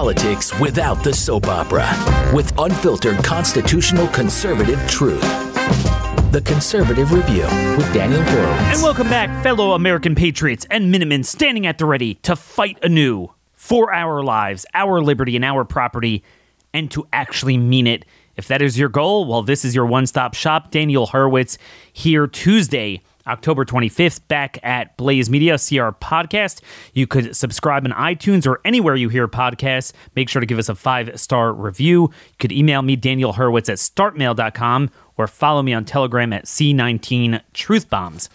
politics without the soap opera with unfiltered constitutional conservative truth. The Conservative Review with Daniel Horowitz. And welcome back, fellow American patriots and Minutemen standing at the ready to fight anew for our lives, our liberty, and our property, and to actually mean it. If that is your goal, well, this is your one stop shop. Daniel Horowitz here Tuesday, October 25th, back at Blaze Media, CR Podcast. You could subscribe on iTunes or anywhere you hear podcasts. Make sure to give us a five star review. You could email me, Daniel Horowitz at startmail.com, or follow me on Telegram at C19 Truthbombs.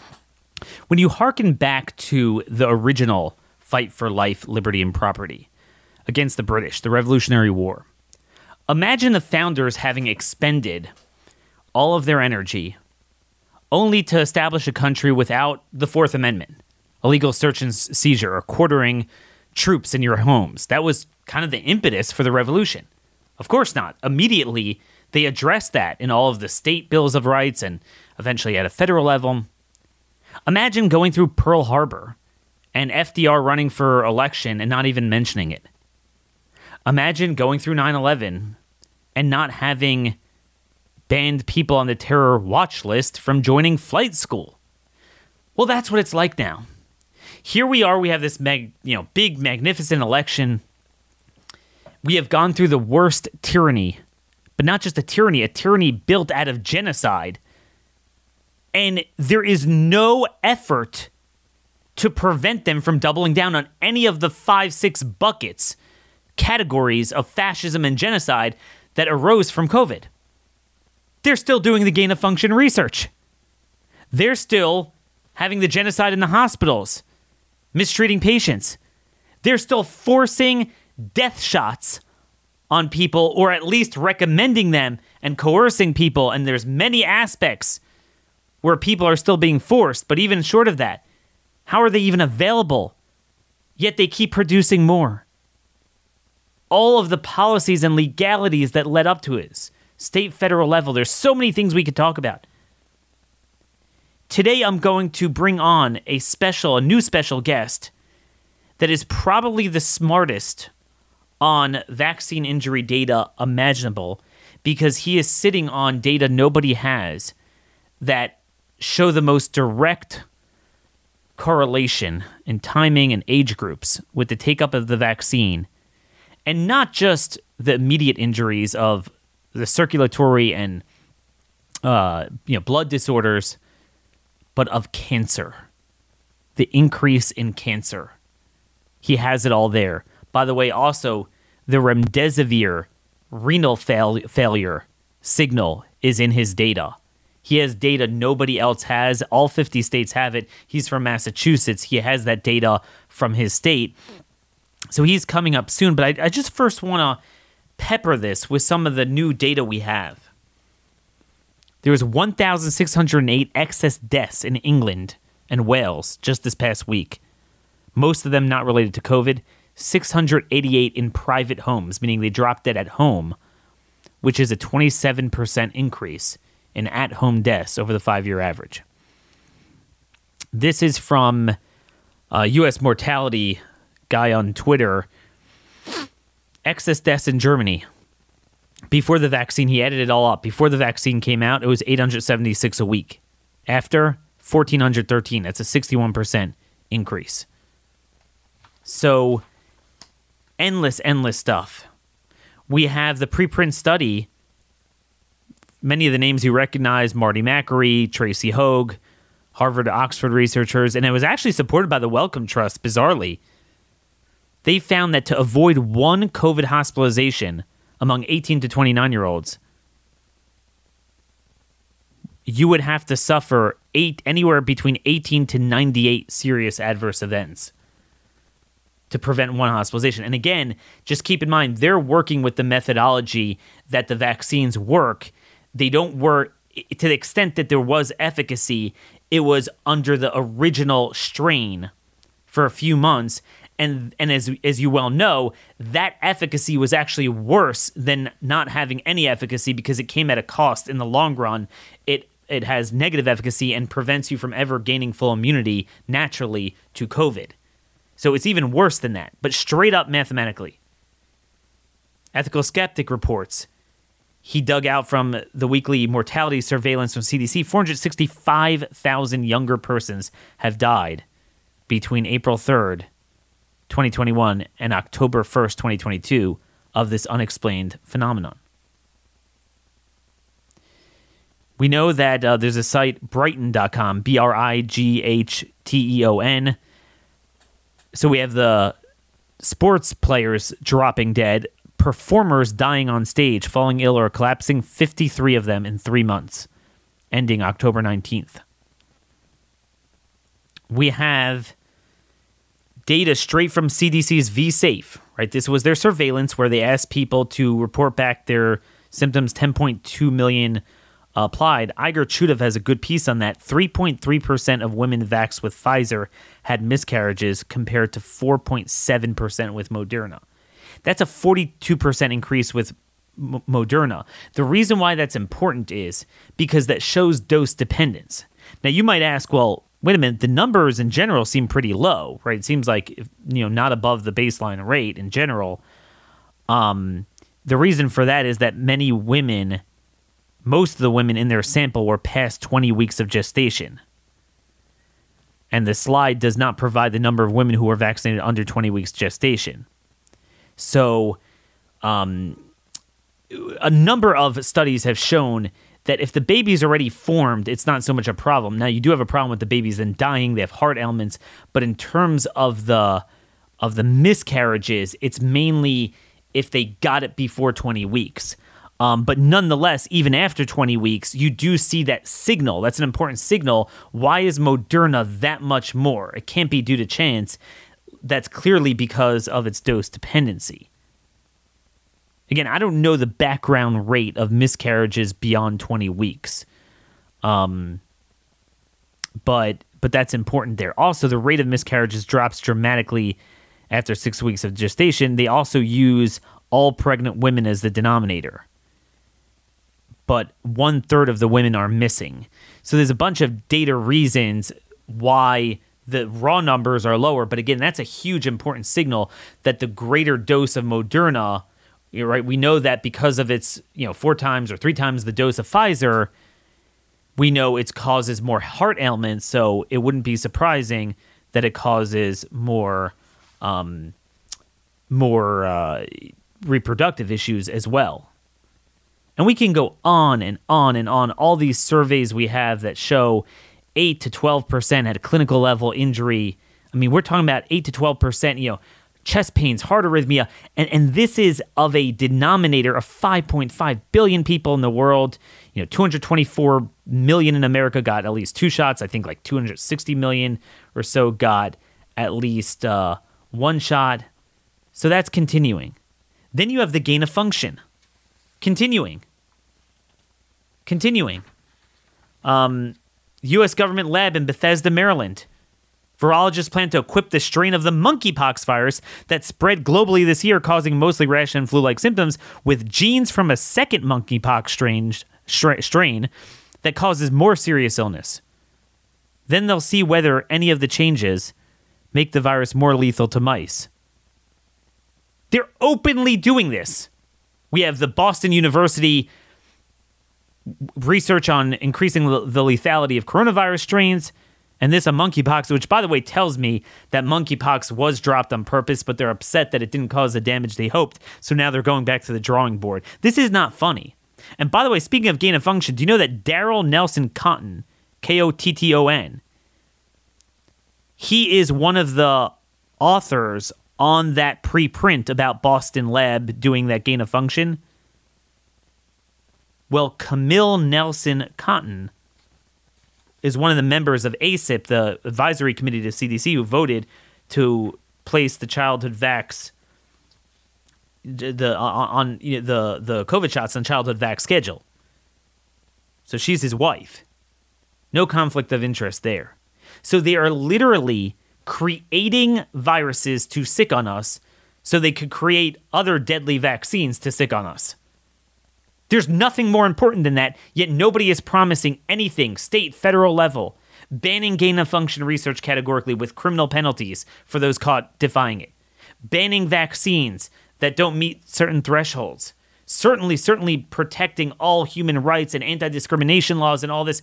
When you hearken back to the original fight for life, liberty, and property against the British, the Revolutionary War, imagine the founders having expended all of their energy only to establish a country without the Fourth Amendment, illegal search and seizure, or quartering troops in your homes. That was kind of the impetus for the revolution. Of course not. Immediately, they addressed that in all of the state bills of rights and eventually at a federal level. Imagine going through Pearl Harbor and FDR running for election and not even mentioning it. Imagine going through 9 11 and not having banned people on the terror watch list from joining flight school. Well, that's what it's like now. Here we are, we have this mag, you know, big magnificent election. We have gone through the worst tyranny, but not just a tyranny, a tyranny built out of genocide. And there is no effort to prevent them from doubling down on any of the five, six buckets, categories of fascism and genocide that arose from COVID they're still doing the gain of function research. They're still having the genocide in the hospitals, mistreating patients. They're still forcing death shots on people or at least recommending them and coercing people and there's many aspects where people are still being forced, but even short of that, how are they even available? Yet they keep producing more. All of the policies and legalities that led up to it state, federal level. There's so many things we could talk about. Today, I'm going to bring on a special, a new special guest that is probably the smartest on vaccine injury data imaginable because he is sitting on data nobody has that show the most direct correlation in timing and age groups with the take up of the vaccine and not just the immediate injuries of the circulatory and uh, you know blood disorders, but of cancer. The increase in cancer. He has it all there. By the way, also the remdesivir renal fail- failure signal is in his data. He has data nobody else has. All 50 states have it. He's from Massachusetts. He has that data from his state. So he's coming up soon. But I, I just first want to pepper this with some of the new data we have. There was 1,608 excess deaths in England and Wales just this past week. Most of them not related to COVID. 688 in private homes, meaning they dropped dead at home, which is a 27% increase in at home deaths over the five year average. This is from uh, a U.S. mortality guy on Twitter excess deaths in Germany. Before the vaccine, he added it all up. Before the vaccine came out, it was 876 a week. After, 1,413. That's a 61% increase. So, endless, endless stuff. We have the preprint study. Many of the names you recognize Marty Makary, Tracy Hoeg, Harvard Oxford researchers, and it was actually supported by the Wellcome Trust, bizarrely they found that to avoid one COVID hospitalization among 18 to 29 year olds, you would have to suffer eight anywhere between 18 to 98 serious adverse events to prevent one hospitalization. And again, just keep in mind they're working with the methodology that the vaccines work. They don't work to the extent that there was efficacy, it was under the original strain for a few months and and as as you well know, that efficacy was actually worse than not having any efficacy because it came at a cost in the long run. It it has negative efficacy and prevents you from ever gaining full immunity naturally to COVID. So it's even worse than that, but straight up mathematically. Ethical Skeptic reports he dug out from the weekly mortality surveillance from CDC 465,000 younger persons have died between April 3rd, 2021 and October 1st, 2022 of this unexplained phenomenon. We know that uh, there's a site, Brighteon.com, B R I G H T E O N. So we have the sports players dropping dead, performers dying on stage, falling ill or collapsing, 53 of them in three months, ending October 19th. We have data straight from CDC's vSafe, right? This was their surveillance where they asked people to report back their symptoms, 10.2 million applied. Igor Chudov has a good piece on that. 3.3% of women vaxxed with Pfizer had miscarriages compared to 4.7% with Moderna. That's a 42% increase with M- Moderna. The reason why that's important is because that shows dose dependence. Now you might ask, well, wait a minute, the numbers in general seem pretty low, right? It seems like you know not above the baseline rate in general. Um, the reason for that is that many women most of the women in their sample were past 20 weeks of gestation. And the slide does not provide the number of women who were vaccinated under 20 weeks gestation. So, um, a number of studies have shown that if the baby's already formed, it's not so much a problem. Now, you do have a problem with the babies then dying; they have heart ailments. But in terms of the of the miscarriages, it's mainly if they got it before 20 weeks. Um, but nonetheless, even after 20 weeks, you do see that signal. That's an important signal. Why is Moderna that much more? It can't be due to chance. That's clearly because of its dose dependency. Again, I don't know the background rate of miscarriages beyond 20 weeks. Um, but but that's important there. Also, the rate of miscarriages drops dramatically after six weeks of gestation. They also use all pregnant women as the denominator but one third of the women are missing. So there's a bunch of data reasons why the raw numbers are lower. But again, that's a huge important signal that the greater dose of Moderna, right? We know that because of its, you know, four times or three times the dose of Pfizer, we know it causes more heart ailments. So it wouldn't be surprising that it causes more, um, more uh, reproductive issues as well. And we can go on and on and on. All these surveys we have that show 8 to 12% had a clinical level injury. I mean, we're talking about 8 to 12%, you know, chest pains, heart arrhythmia. And, and this is of a denominator of 5.5 billion people in the world. You know, 224 million in America got at least two shots. I think like 260 million or so got at least uh, one shot. So that's continuing. Then you have the gain of function. Continuing. Continuing. Um, U.S. government lab in Bethesda, Maryland. Virologists plan to equip the strain of the monkeypox virus that spread globally this year, causing mostly rash and flu like symptoms, with genes from a second monkeypox strain, strain that causes more serious illness. Then they'll see whether any of the changes make the virus more lethal to mice. They're openly doing this. We have the Boston University research on increasing the lethality of coronavirus strains, and this a monkeypox, which by the way tells me that monkeypox was dropped on purpose, but they're upset that it didn't cause the damage they hoped. So now they're going back to the drawing board. This is not funny. And by the way, speaking of gain of function, do you know that Darrell Nelson Kotton, K O T T O N, he is one of the authors on that preprint about Boston Lab doing that gain of function? Well, Camille Nelson Kotton is one of the members of ACIP, the advisory committee to CDC, who voted to place the childhood vax the on you know, the the COVID shots on childhood vax schedule. So she's his wife. No conflict of interest there. So they are literally creating viruses to sick on us so they could create other deadly vaccines to sick on us. There's nothing more important than that, yet nobody is promising anything, state, federal level, banning gain of function research categorically with criminal penalties for those caught defying it, banning vaccines that don't meet certain thresholds. Certainly, certainly protecting all human rights and anti discrimination laws and all this.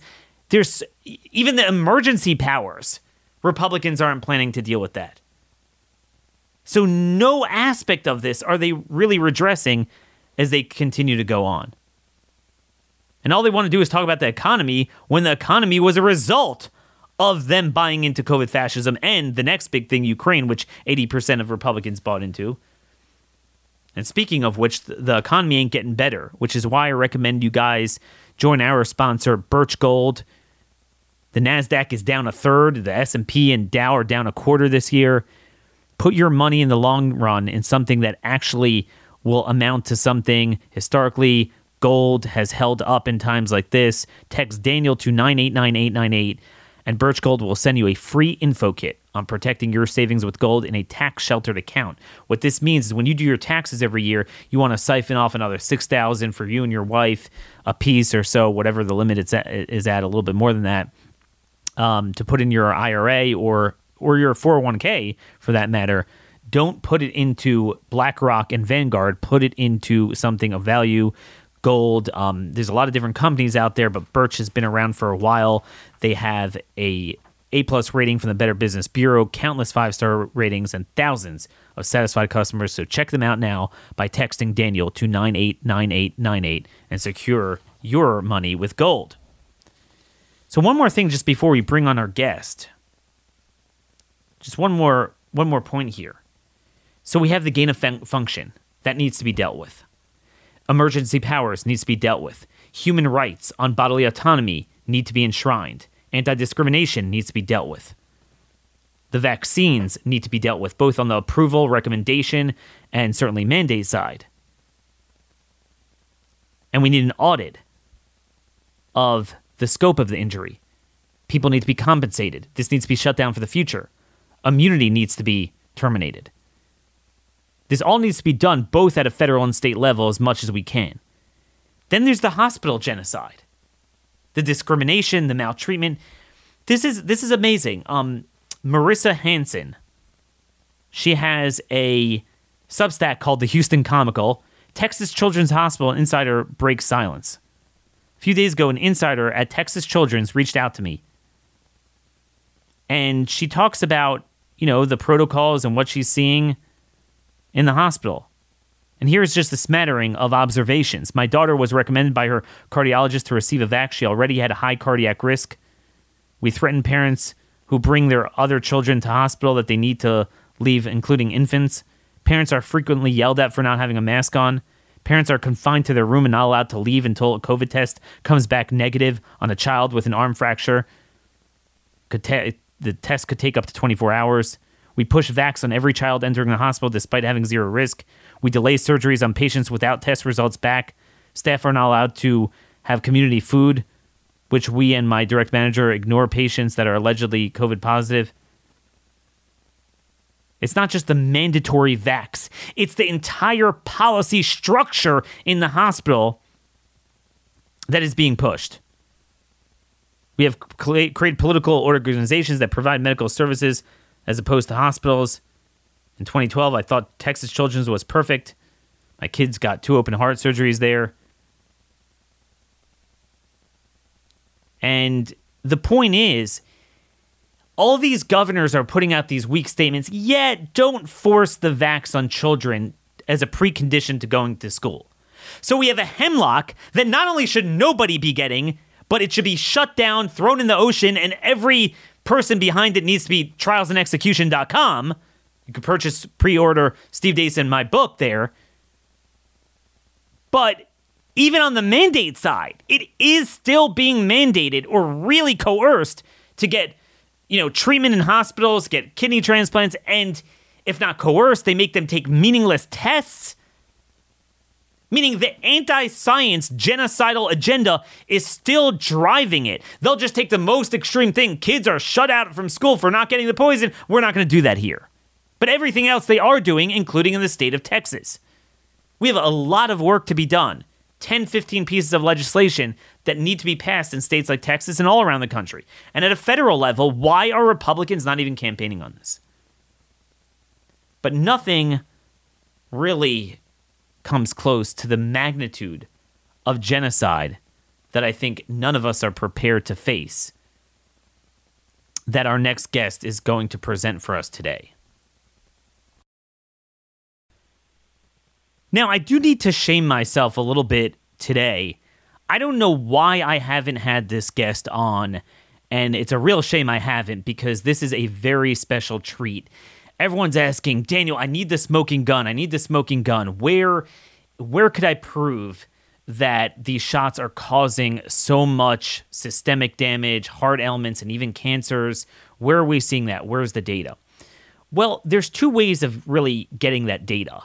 There's even the emergency powers. Republicans aren't planning to deal with that. So, no aspect of this are they really redressing as they continue to go on. And all they want to do is talk about the economy when the economy was a result of them buying into COVID fascism and the next big thing, Ukraine, which 80% of Republicans bought into. And speaking of which, the economy ain't getting better, which is why I recommend you guys join our sponsor, Birch Gold. The Nasdaq is down a third. The S&P and Dow are down a quarter this year. Put your money in the long run in something that actually will amount to something. Historically, gold has held up in times like this. Text Daniel to 989898 and Birch Gold will send you a free info kit on protecting your savings with gold in a tax sheltered account. What this means is when you do your taxes every year, you want to siphon off another 6000 for you and your wife a piece or so, whatever the limit is at, is at a little bit more than that, um, to put in your IRA or or your 401k for that matter. Don't put it into BlackRock and Vanguard. Put it into something of value gold. Um, there's a lot of different companies out there, but Birch has been around for a while. They have a A plus rating from the Better Business Bureau, countless five star ratings, and thousands of satisfied customers. So check them out now by texting Daniel to 989898 and secure your money with gold. So one more thing just before we bring on our guest. Just one more one more point here. So we have the gain of fun- function that needs to be dealt with. Emergency powers needs to be dealt with. Human rights on bodily autonomy need to be enshrined. Anti discrimination needs to be dealt with. The vaccines need to be dealt with, both on the approval, recommendation, and certainly mandate side. And we need an audit of the scope of the injury. People need to be compensated. This needs to be shut down for the future. Immunity needs to be terminated. This all needs to be done both at a federal and state level as much as we can. Then there's the hospital genocide, the discrimination, the maltreatment. This is this is amazing. Um, Marissa Hanson, she has a Substack called the Houston Comical. Texas Children's Hospital insider breaks silence. A few days ago, an insider at Texas Children's reached out to me, and she talks about you know the protocols and what she's seeing in the hospital. And here's just a smattering of observations. My daughter was recommended by her cardiologist to receive a vac. She already had a high cardiac risk. We threaten parents who bring their other children to hospital that they need to leave, including infants. Parents are frequently yelled at for not having a mask on. Parents are confined to their room and not allowed to leave until a COVID test comes back negative on a child with an arm fracture. the test could take up to 24 hours. We push vax on every child entering the hospital despite having zero risk. We delay surgeries on patients without test results back. Staff are not allowed to have community food, which we and my direct manager ignore patients that are allegedly COVID positive. It's not just the mandatory vax, it's the entire policy structure in the hospital that is being pushed. We have created political organizations that provide medical services as opposed to hospitals. In 2012, I thought Texas Children's was perfect. My kids got two open heart surgeries there. And the point is, all these governors are putting out these weak statements, yet don't force the vax on children as a precondition to going to school. So we have a hemlock that not only should nobody be getting, but it should be shut down, thrown in the ocean, and every person behind it needs to be trialsandexecution.com. You can purchase, pre order Steve Deason, my book there. But even on the mandate side, it is still being mandated or really coerced to get, you know, treatment in hospitals, get kidney transplants, and if not coerced, they make them take meaningless tests meaning the anti science genocidal agenda is still driving it. They'll just take the most extreme thing kids are shut out from school for not getting the poison. We're not going to do that here. But everything else they are doing, including in the state of Texas. We have a lot of work to be done 10, 15 pieces of legislation that need to be passed in states like Texas and all around the country. And at a federal level, why are Republicans not even campaigning on this? But nothing really comes close to the magnitude of genocide that I think none of us are prepared to face that our next guest is going to present for us today. Now, I do need to shame myself a little bit today. I don't know why I haven't had this guest on, and it's a real shame I haven't because this is a very special treat. Everyone's asking, Daniel, I need the smoking gun. I need the smoking gun. Where where could I prove that these shots are causing so much systemic damage, heart ailments, and even cancers. Where are we seeing that? Where's the data? Well, there's two ways of really getting that data.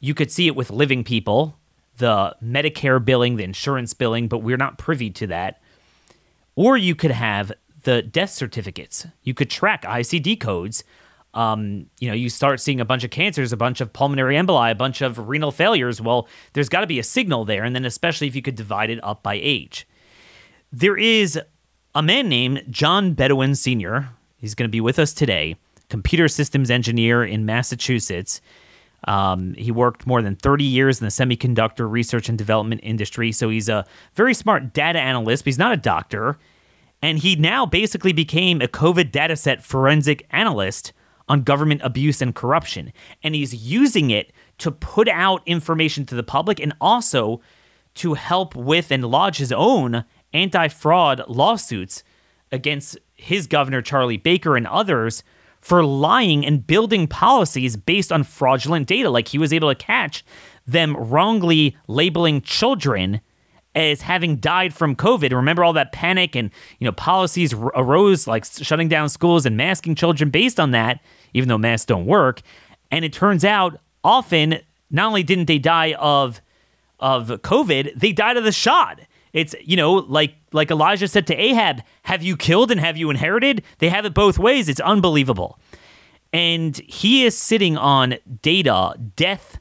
You could see it with living people, the Medicare billing, the insurance billing, but we're not privy to that. Or you could have the death certificates. You could track ICD codes um, you know, you start seeing a bunch of cancers, a bunch of pulmonary emboli, a bunch of renal failures. Well, there's got to be a signal there, and then especially if you could divide it up by age. There is a man named John Beaudoin Sr. He's going to be with us today, computer systems engineer in Massachusetts. Um, he worked more than 30 years in the semiconductor research and development industry, so he's a very smart data analyst, but he's not a doctor. And he now basically became a COVID dataset forensic analyst on government abuse and corruption. And he's using it to put out information to the public and also to help with and lodge his own anti fraud lawsuits against his governor, Charlie Baker, and others for lying and building policies based on fraudulent data. Like he was able to catch them wrongly labeling children as having died from COVID. Remember all that panic and you know policies arose like shutting down schools and masking children based on that even though masks don't work. And it turns out often not only didn't they die of of COVID, they died of the shot. It's you know like like Elijah said to Ahab, "Have you killed and have you inherited?" They have it both ways. It's unbelievable. And he is sitting on data, death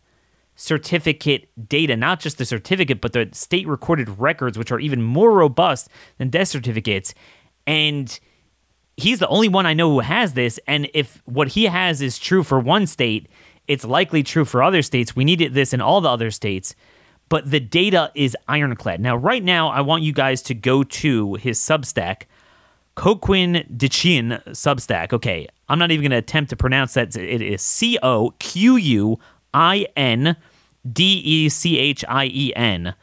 certificate data, not just the certificate, but the state recorded records, which are even more robust than death certificates. And he's the only one I know who has this. And if what he has is true for one state, it's likely true for other states. We need this in all the other states. But the data is ironclad. Now, right now, I want you guys to go to his Substack, Coquin de Chien Substack. Okay, I'm not even going to attempt to pronounce that. It is C O Q U I N D E C H I E N.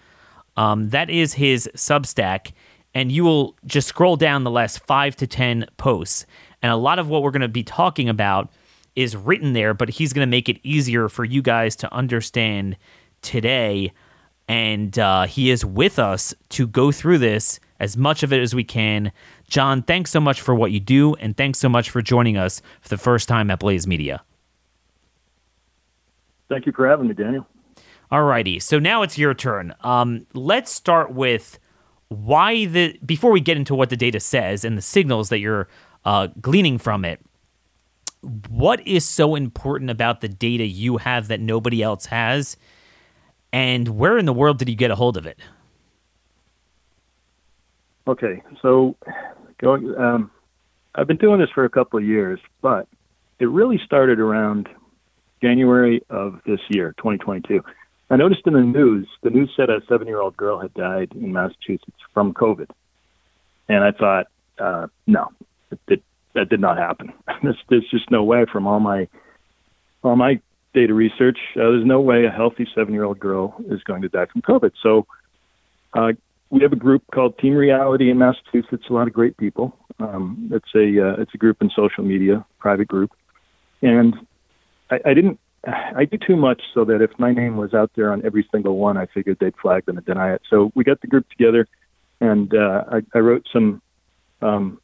Um, that is his Substack and you will just scroll down the last five to 10 posts. And a lot of what we're going to be talking about is written there, but he's going to make it easier for you guys to understand today. And uh, he is with us to go through this as much of it as we can. John, thanks so much for what you do, and thanks so much for joining us for the first time at Blaze Media. Thank you for having me, Daniel. All righty. So now it's your turn. Um, let's start with why the before we get into what the data says and the signals that you're uh, gleaning from it what is so important about the data you have that nobody else has? And where in the world did you get a hold of it? Okay so going um, i've been doing this for a couple of years but it really started around january of this year 2022 I noticed in the news, the news said a seven year old girl had died in Massachusetts from COVID. And I thought, uh, no, it, it, that did not happen. there's, there's just no way from all my all my data research, uh, there's no way a healthy seven year old girl is going to die from COVID. So uh, we have a group called Team Reality in Massachusetts. A lot of great people. Um, it's a uh, it's a group in social media, private group, and I, I didn't I do too much so that if my name was out there on every single one, I figured they'd flag them and deny it. So we got the group together, and uh, I, I wrote some um,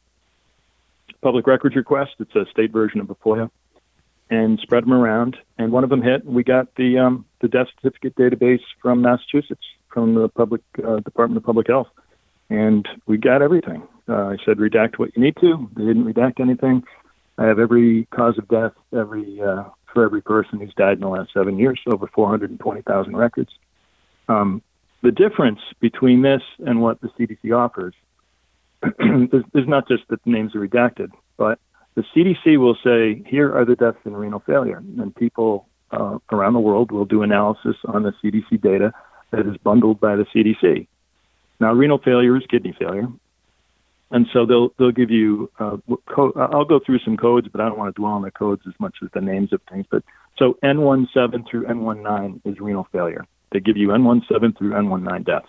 public records requests. It's a state version of a FOIA, and spread them around. And one of them hit. We got the um, the death certificate database from Massachusetts, from the public uh, Department of Public Health, and we got everything. Uh, I said redact what you need to. They didn't redact anything. I have every cause of death, every uh, for every person who's died in the last seven years, over 420,000 records. Um, the difference between this and what the CDC offers is, is not just that the names are redacted, but the CDC will say, here are the deaths in renal failure. And people uh, around the world will do analysis on the CDC data that is bundled by the CDC. Now, renal failure is kidney failure, and so they'll they'll give you. Uh, co- I'll go through some codes, but I don't want to dwell on the codes as much as the names of things. But so N17 through N19 is renal failure. They give you N17 through N19 deaths,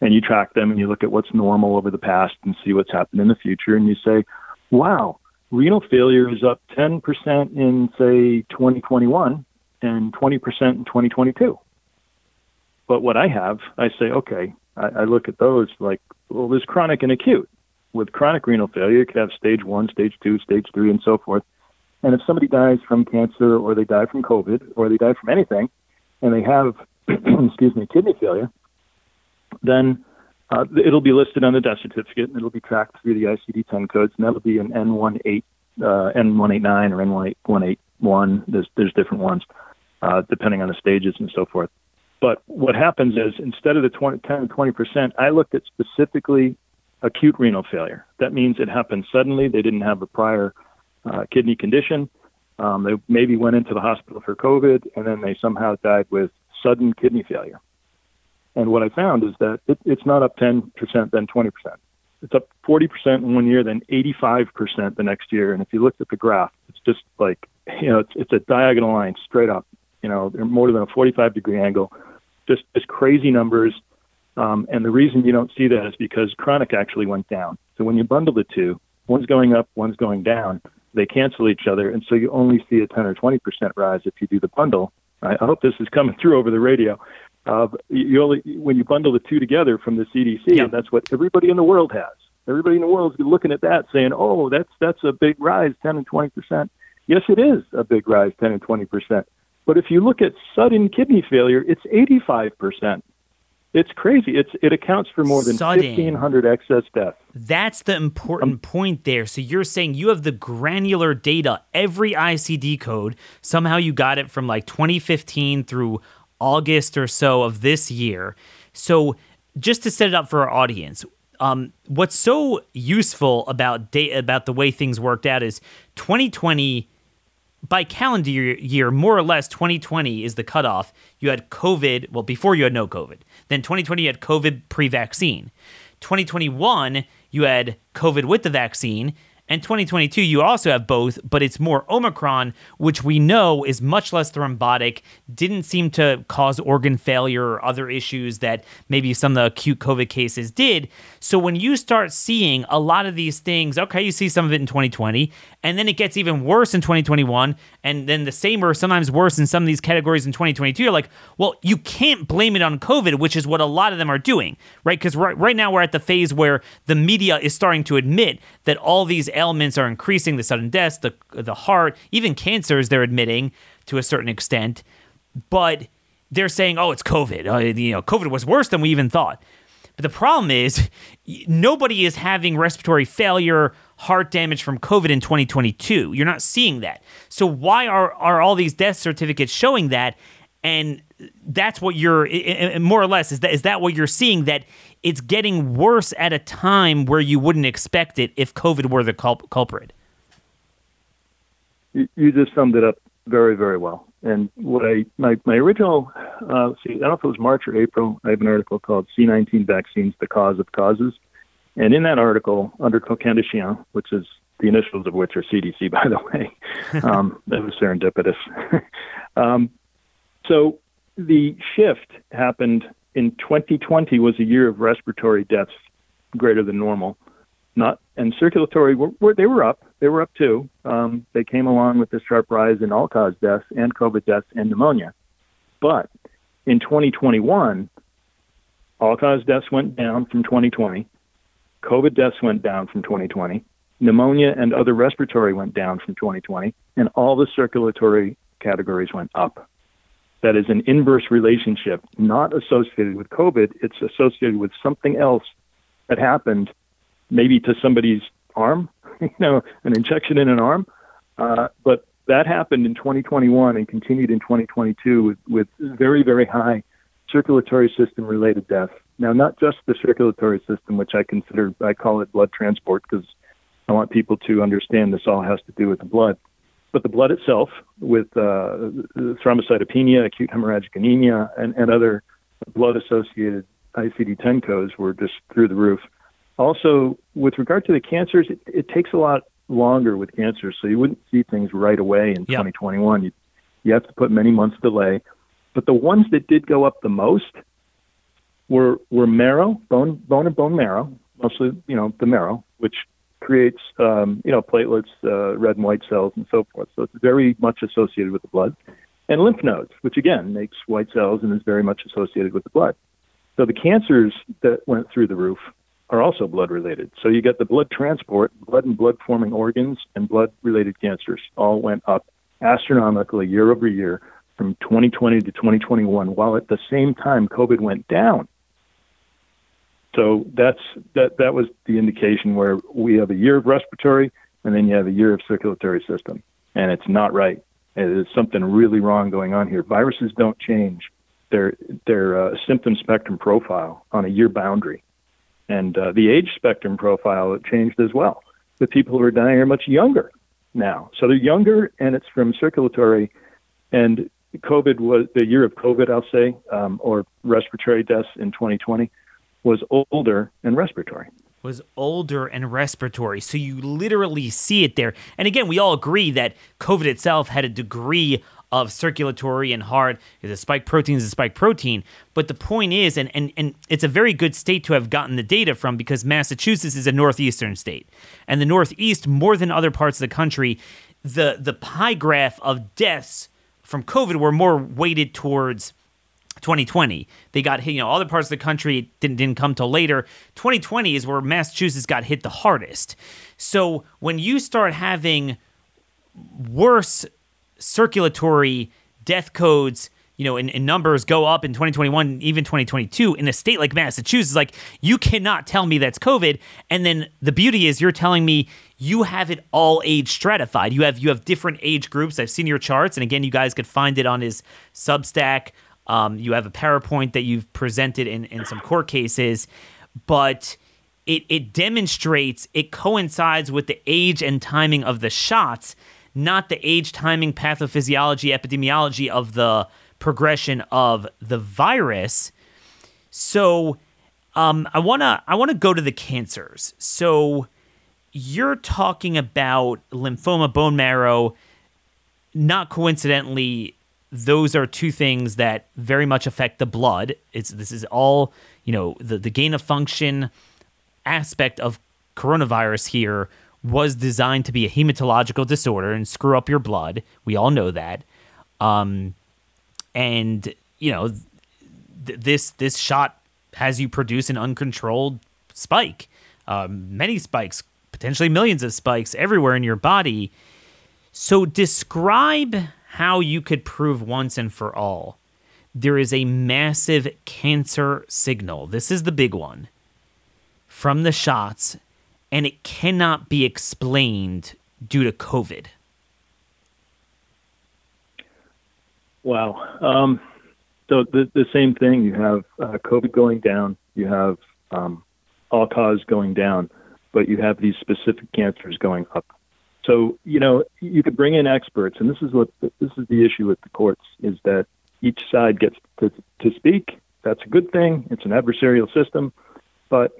and you track them and you look at what's normal over the past and see what's happened in the future, and you say, "Wow, renal failure is up 10% in say 2021 and 20% in 2022." But what I have, I say, okay, I look at those like, well, there's chronic and acute. With chronic renal failure, you could have stage one, stage two, stage three, and so forth. And if somebody dies from cancer or they die from COVID or they die from anything and they have, excuse me, kidney failure, then uh, it'll be listed on the death certificate and it'll be tracked through the ICD 10 codes and that'll be an N18, uh, N189 or N181. There's, there's different ones uh, depending on the stages and so forth. But what happens is instead of the 20, 10 and 20 percent, I looked at specifically acute renal failure. That means it happened suddenly. They didn't have a prior uh, kidney condition. Um, they maybe went into the hospital for COVID, and then they somehow died with sudden kidney failure. And what I found is that it, it's not up 10%, then 20%. It's up 40% in one year, then 85% the next year. And if you look at the graph, it's just like, you know, it's, it's a diagonal line straight up, you know, more than a 45 degree angle just just crazy numbers. Um, and the reason you don't see that is because chronic actually went down. So when you bundle the two, one's going up, one's going down. They cancel each other, and so you only see a 10 or 20 percent rise if you do the bundle. I, I hope this is coming through over the radio. Uh, you only when you bundle the two together from the CDC, yeah. and that's what everybody in the world has. Everybody in the world is looking at that, saying, "Oh, that's that's a big rise, 10 and 20 percent." Yes, it is a big rise, 10 and 20 percent. But if you look at sudden kidney failure, it's 85%. It's crazy. It's it accounts for more than sudden. 1500 excess deaths. That's the important um, point there. So you're saying you have the granular data, every ICD code. Somehow you got it from like 2015 through August or so of this year. So just to set it up for our audience, um, what's so useful about data about the way things worked out is 2020 by calendar year, more or less 2020 is the cutoff. You had COVID, well, before you had no COVID. Then 2020, you had COVID pre vaccine. 2021, you had COVID with the vaccine. And 2022, you also have both, but it's more Omicron, which we know is much less thrombotic, didn't seem to cause organ failure or other issues that maybe some of the acute COVID cases did. So when you start seeing a lot of these things, okay, you see some of it in 2020, and then it gets even worse in 2021, and then the same or sometimes worse in some of these categories in 2022, you're like, well, you can't blame it on COVID, which is what a lot of them are doing, right? Because right, right now we're at the phase where the media is starting to admit that all these ailments are increasing the sudden deaths, the, the heart, even cancers, they're admitting to a certain extent. But they're saying, oh, it's COVID. Uh, you know, COVID was worse than we even thought. But the problem is, nobody is having respiratory failure, heart damage from COVID in 2022. You're not seeing that. So why are are all these death certificates showing that? And that's what you're more or less is that is that what you're seeing that it's getting worse at a time where you wouldn't expect it if COVID were the culprit. You just summed it up very, very well. And what I my my original uh, see I don't know if it was March or April. I have an article called C19 vaccines: the cause of causes, and in that article, under Coquin de Chien, which is the initials of which are CDC, by the way, um, that was serendipitous. um, so the shift happened in 2020 was a year of respiratory deaths greater than normal. Not and circulatory were, were they were up. They were up too. Um, they came along with this sharp rise in all cause deaths and COVID deaths and pneumonia. But in 2021, all cause deaths went down from 2020. COVID deaths went down from 2020. Pneumonia and other respiratory went down from 2020, and all the circulatory categories went up that is an inverse relationship, not associated with COVID. It's associated with something else that happened, maybe to somebody's arm, you know, an injection in an arm. Uh, but that happened in 2021 and continued in 2022 with, with very, very high circulatory system related deaths. Now, not just the circulatory system, which I consider, I call it blood transport because I want people to understand this all has to do with the blood. but the blood itself, with uh, thrombocytopenia, acute hemorrhagic anemia, and, and other blood-associated ICD-10 codes were just through the roof. Also, with regard to the cancers, it, it takes a lot longer with cancers, so you wouldn't see things right away in yep. 2021. You, you have to put many months delay. But the ones that did go up the most were were marrow, bone, bone and bone marrow, mostly you know the marrow, which creates um, you know platelets, uh, red and white cells, and so forth. So it's very much associated with the blood, and lymph nodes, which again makes white cells and is very much associated with the blood. So the cancers that went through the roof are also blood related. So you get the blood transport, blood and blood forming organs, and blood related cancers all went up astronomically year over year from 2020 to 2021, while at the same time COVID went down. So that's that that was the indication where we have a year of respiratory and then you have a year of circulatory system, and it's not right. There's something really wrong going on here. Viruses don't change their their uh, symptom spectrum profile on a year boundary, and uh, the age spectrum profile changed as well. The people who are dying are much younger now, so they're younger, and it's from circulatory, and COVID was the year of COVID, I'll say, um, or respiratory deaths in 2020 was older and respiratory. Was older and respiratory. So you literally see it there. And again, we all agree that COVID itself had a degree of circulatory and heart. The spike protein is a spike protein. But the point is, and, and, and it's a very good state to have gotten the data from because Massachusetts is a northeastern state. And the Northeast, more than other parts of the country, the, the pie graph of deaths from COVID were more weighted towards 2020. They got hit, you know, other parts of the country didn't, didn't come till later. 2020 is where Massachusetts got hit the hardest. So when you start having worse circulatory death codes, you know, and, numbers go up in 2021, even 2022, in a state like Massachusetts, like you cannot tell me that's COVID. And then the beauty is you're telling me you have it all age stratified. You have you have different age groups. I've seen your charts, and again, you guys could find it on his Substack. Um, you have a PowerPoint that you've presented in, in some court cases, but it, it demonstrates, it coincides with the age and timing of the shots, not the age, timing, pathophysiology, epidemiology of the progression of the virus. So um, I wanna I wanna go to the cancers. So you're talking about lymphoma, bone marrow. Not coincidentally, those are two things that very much affect the blood. It's this is all you know the the gain of function aspect of coronavirus here was designed to be a hematological disorder and screw up your blood. We all know that. Um, and you know th- this this shot has you produce an uncontrolled spike, um, many spikes, potentially millions of spikes everywhere in your body. So describe how you could prove once and for all there is a massive cancer signal. This is the big one from the shots, and it cannot be explained due to COVID. Wow. Um, so the, the same thing. You have uh, COVID going down. You have um, all cause going down, but you have these specific cancers going up. So you know you could bring in experts, and this is what this is the issue with the courts is that each side gets to, to speak. That's a good thing. It's an adversarial system, but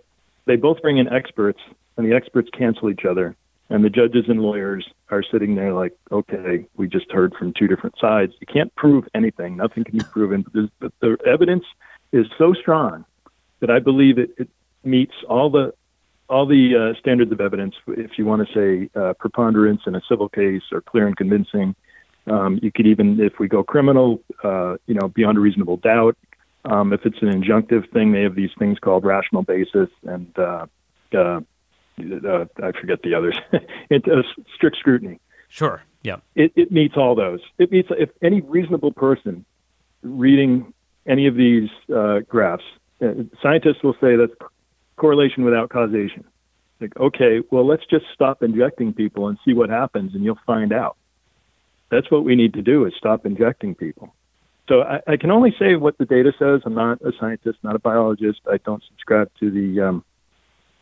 they both bring in experts, and the experts cancel each other. And the judges and lawyers are sitting there like, okay, we just heard from two different sides. You can't prove anything. Nothing can be proven. But the evidence is so strong that I believe it, it meets all the all the uh, standards of evidence, if you want to say uh, preponderance in a civil case or clear and convincing, um, you could even, if we go criminal, uh, you know, beyond a reasonable doubt. Um, if it's an injunctive thing, they have these things called rational basis and uh, uh, uh, I forget the others. it's strict scrutiny. Sure. Yeah. It, it meets all those. It meets if any reasonable person reading any of these graphs, scientists will say that's correlation without causation. Like, okay, well, let's just stop injecting people and see what happens, and you'll find out. That's what we need to do is stop injecting people. So I, I can only say what the data says. I'm not a scientist, not a biologist. I don't subscribe to the um,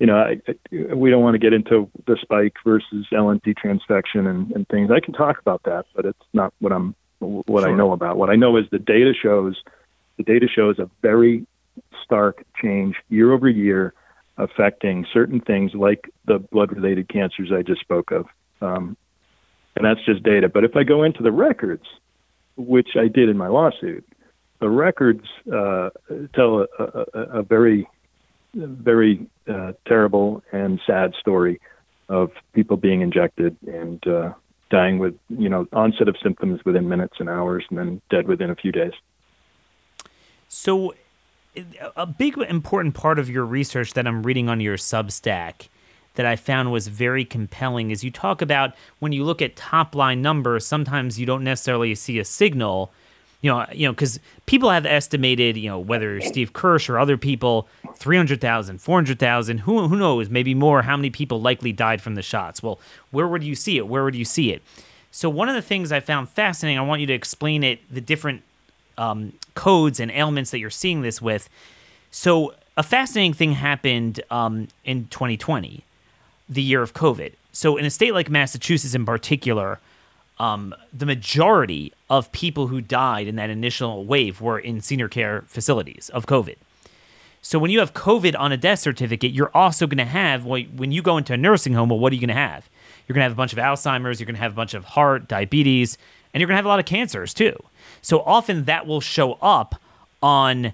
you know, I, I, we don't want to get into the spike versus LNP transfection and, and things. I can talk about that, but it's not what I'm what sure. I know about. What I know is the data shows the data shows a very stark change year over year affecting certain things like the blood related cancers I just spoke of. Um, and that's just data. But if I go into the records, which I did in my lawsuit, the records uh, tell a, a, a, very, very uh, terrible and sad story of people being injected and uh, dying with, you know, onset of symptoms within minutes and hours, and then dead within a few days. So, a big important part of your research that I'm reading on your Substack that I found was very compelling is you talk about when you look at top line numbers, sometimes you don't necessarily see a signal. You know, you know, because people have estimated, you know, whether Steve Kirsch or other people, 300,000, 400,000, who, who knows, maybe more, how many people likely died from the shots. Well, where would you see it? Where would you see it? So, one of the things I found fascinating, I want you to explain it, the different um, codes and ailments that you're seeing this with. So, a fascinating thing happened um, in 2020 the year of COVID. So, in a state like Massachusetts in particular, um, the majority of people who died in that initial wave were in senior care facilities of COVID. So, when you have COVID on a death certificate, you're also going to have, well, when you go into a nursing home, well, what are you going to have? You're going to have a bunch of Alzheimer's, you're going to have a bunch of heart, diabetes, and you're going to have a lot of cancers too. So, often that will show up on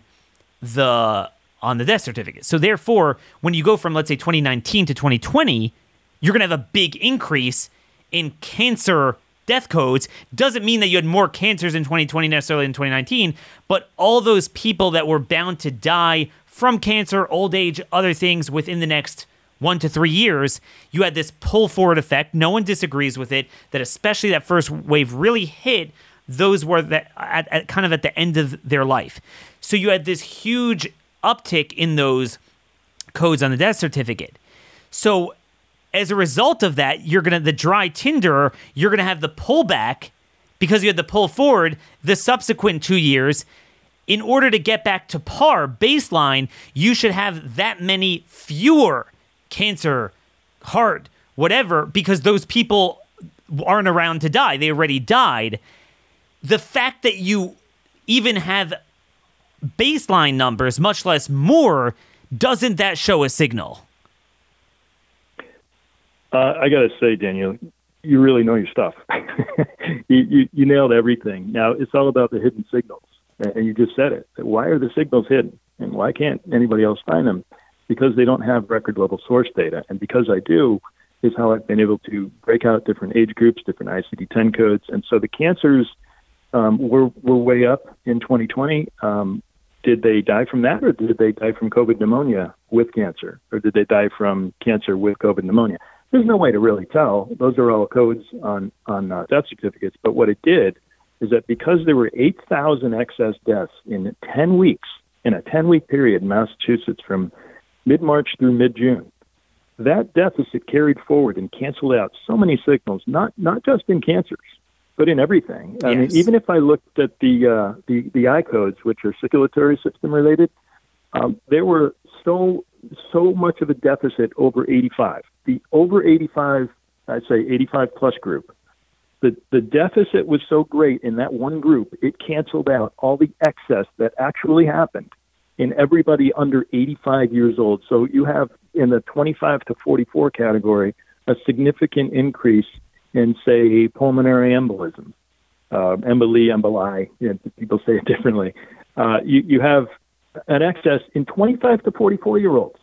the on the death certificate. So therefore, when you go from let's say 2019 to 2020, you're going to have a big increase in cancer death codes. Doesn't mean that you had more cancers in 2020 necessarily in 2019, but all those people that were bound to die from cancer, old age, other things within the next one to three years, you had this pull forward effect. No one disagrees with it. That especially that first wave really hit those were that at, at kind of at the end of their life. So you had this huge uptick in those codes on the death certificate. So as a result of that, you're gonna the dry tinder, you're gonna have the pullback because you had the pull forward the subsequent two years. In order to get back to par baseline, you should have that many fewer cancer, heart, whatever, because those people aren't around to die. They already died. The fact that you even have baseline numbers, much less more, doesn't that show a signal? Uh, I got to say, Daniel, you really know your stuff. you, you, you, nailed everything. Now, it's all about the hidden signals. And you just said it. Why are the signals hidden? And why can't anybody else find them? Because they don't have record level source data. And because I do, is how I've been able to break out different age groups, different ICD 10 codes. And so the cancers um, were, were way up in 2020. Um, did they die from that, or did they die from COVID pneumonia with cancer, or did they die from cancer with COVID pneumonia? There's no way to really tell. Those are all codes on on uh, death certificates. But what it did is that because there were 8,000 excess deaths in 10 weeks, in a 10 week period in Massachusetts from mid March through mid June, that deficit carried forward and canceled out so many signals, not not just in cancers, but in everything. I mean, even if I looked at the uh, the the I codes, which are circulatory system related, um, there were so so much of a deficit over 85. The over 85, I'd say 85 plus group, the the deficit was so great in that one group, it canceled out all the excess that actually happened in everybody under 85 years old. So you have in the 25 to 44 category a significant increase in, say, pulmonary embolism, uh, emboli, emboli, you know, people say it differently. Uh, you, you have an excess in 25 to 44 year olds.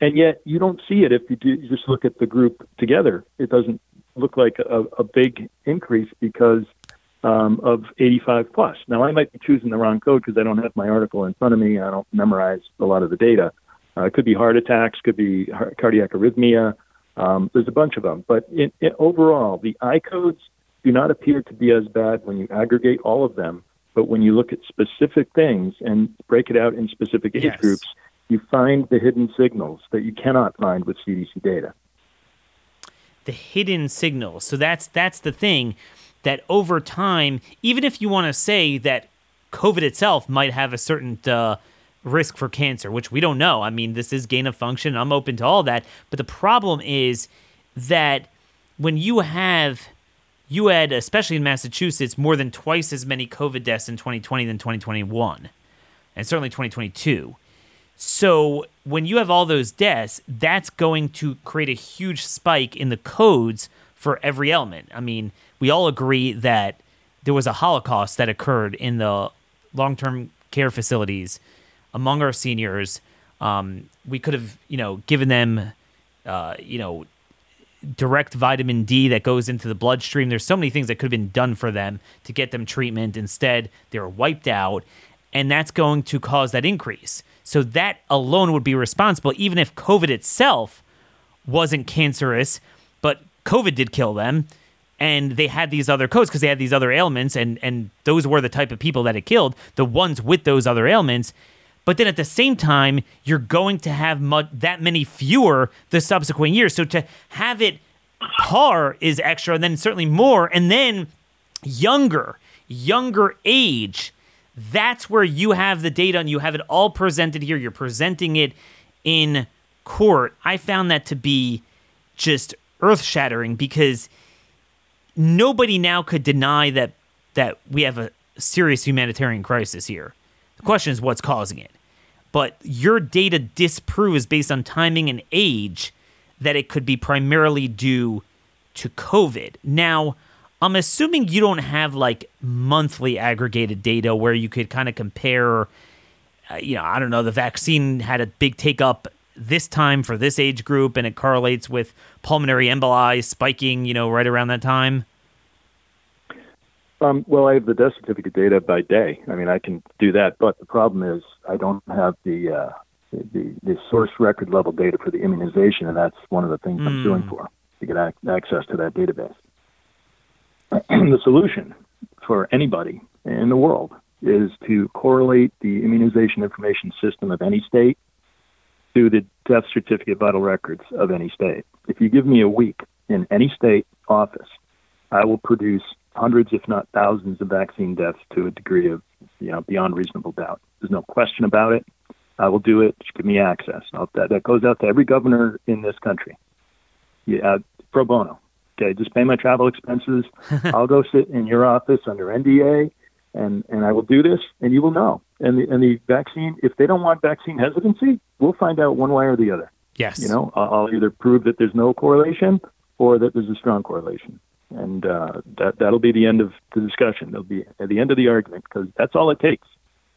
And yet you don't see it if you, do, you just look at the group together. It doesn't look like a, a big increase because um, of 85 plus. Now, I might be choosing the wrong code because I don't have my article in front of me. I don't memorize a lot of the data. Uh, it could be heart attacks, could be heart, cardiac arrhythmia, um, there's a bunch of them, but in, in, overall, the I codes do not appear to be as bad when you aggregate all of them. But when you look at specific things and break it out in specific age yes. groups, you find the hidden signals that you cannot find with CDC data. The hidden signals. So that's that's the thing that over time, even if you want to say that COVID itself might have a certain uh, risk for cancer, which we don't know. I mean, this is gain of function. I'm open to all that. But the problem is that when you have, you had, especially in Massachusetts, more than twice as many COVID deaths in 2020 than 2021, and certainly 2022. So when you have all those deaths, that's going to create a huge spike in the codes for every element. I mean, we all agree that there was a Holocaust that occurred in the long term care facilities among our seniors. Um, we could have, you know, given them, uh, you know, direct vitamin D that goes into the bloodstream. There's so many things that could have been done for them to get them treatment. Instead, they were wiped out, and that's going to cause that increase. So that alone would be responsible, even if COVID itself wasn't cancerous, but COVID did kill them. And they had these other codes because they had these other ailments, and, and those were the type of people that it killed, the ones with those other ailments. But then at the same time, you're going to have mu- that many fewer the subsequent years. So to have it par is extra, and then certainly more, and then younger, younger age. That's where you have the data and you have it all presented here. You're presenting it in court. I found that to be just earth shattering because nobody now could deny that that we have a serious humanitarian crisis here. The question is what's causing it. But your data disproves based on timing and age that it could be primarily due to COVID. Now, I'm assuming you don't have like monthly aggregated data where you could kind of compare, uh, you know, I don't know, the vaccine had a big take up this time for this age group and it correlates with pulmonary emboli spiking, you know, right around that time. Um, well, I have the death certificate data by day. I mean, I can do that, but the problem is I don't have the uh, the, the source record level data for the immunization, and that's one of the things mm. I'm suing for to get ac- access to that database. the solution for anybody in the world is to correlate the immunization information system of any state to the death certificate vital records of any state. If you give me a week in any state office, I will produce hundreds, if not thousands, of vaccine deaths to a degree of, you know, beyond reasonable doubt. There's no question about it. I will do it. Just give me access. that, that goes out to every governor in this country. Yeah, uh, pro bono. Okay, just pay my travel expenses. I'll go sit in your office under NDA, and and I will do this, and you will know. And the and the vaccine, if they don't want vaccine hesitancy, we'll find out one way or the other. Yes. You know, I'll either prove that there's no correlation or that there's a strong correlation, and uh, that that'll be the end of the discussion. That'll be at the end of the argument because that's all it takes.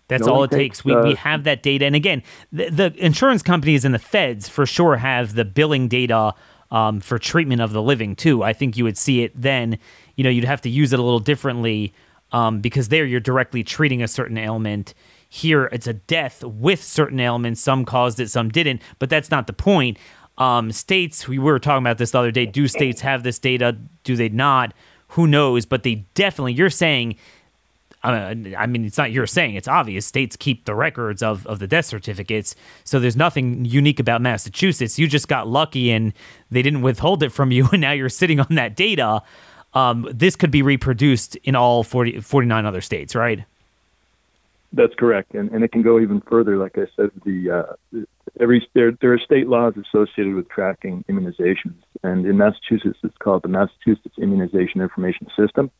That's all it takes. takes. We, uh, we have that data. And again, the, the, insurance companies and the feds for sure have the billing data um, for treatment of the living too. I think you would see it then. You know, you'd have to use it a little differently um, because there you're directly treating a certain ailment. Here it's a death with certain ailments. Some caused it, some didn't. But that's not the point. Um, states, we were talking about this the other day. Do states have this data? Do they not? Who knows? But they definitely. You're saying uh, I mean, it's not you're saying it's obvious. States keep the records of, of the death certificates, so there's nothing unique about Massachusetts. You just got lucky and they didn't withhold it from you, and now you're sitting on that data. Um, this could be reproduced in all 40, 49 other states, right? That's correct, and and it can go even further. Like I said, the uh, every there there are state laws associated with tracking immunizations, and in Massachusetts, it's called the Massachusetts Immunization Information System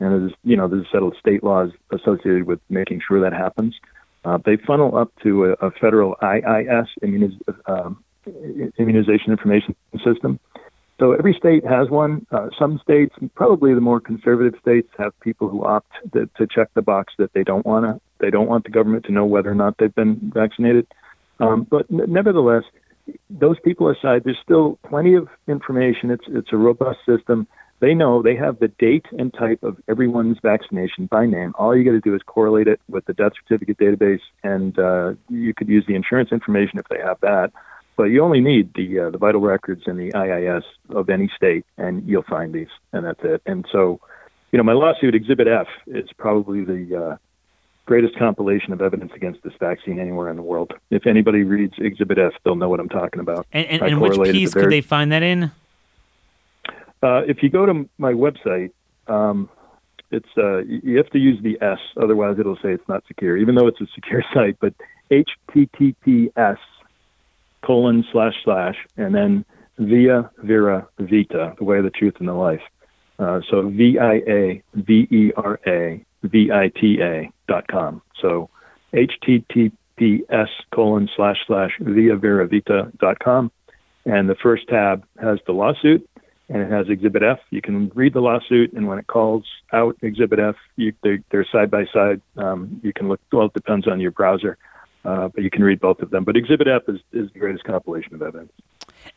and there's you know there's a set of state laws associated with making sure that happens. Uh, they funnel up to a, a federal IIS immuniz, um, immunization information system. So every state has one. Uh, some states, probably the more conservative states, have people who opt to, to check the box that they don't want to. They don't want the government to know whether or not they've been vaccinated. Um, but n- nevertheless, those people aside, there's still plenty of information. It's it's a robust system. They know they have the date and type of everyone's vaccination by name. All you got to do is correlate it with the death certificate database, and uh, you could use the insurance information if they have that. But you only need the uh, the vital records and the IIS of any state, and you'll find these, and that's it. And so, you know, my lawsuit, Exhibit F, is probably the uh, greatest compilation of evidence against this vaccine anywhere in the world. If anybody reads Exhibit F, they'll know what I'm talking about. And, and, and which piece could they find that in? Uh, if you go to my website, um, it's uh, you have to use the S, otherwise it'll say it's not secure. Even though it's a secure site, but https colon slash slash and then via vera vita, the way the truth and the life. Uh, so V I A V E R A V I T A dot com. So https colon slash slash via vera vita dot com. And the first tab has the lawsuit and it has Exhibit F. You can read the lawsuit, and when it calls out Exhibit F, you, they're, they're side by side. Um, you can look, well, it depends on your browser, uh, but you can read both of them. But Exhibit F is, is the greatest compilation of evidence.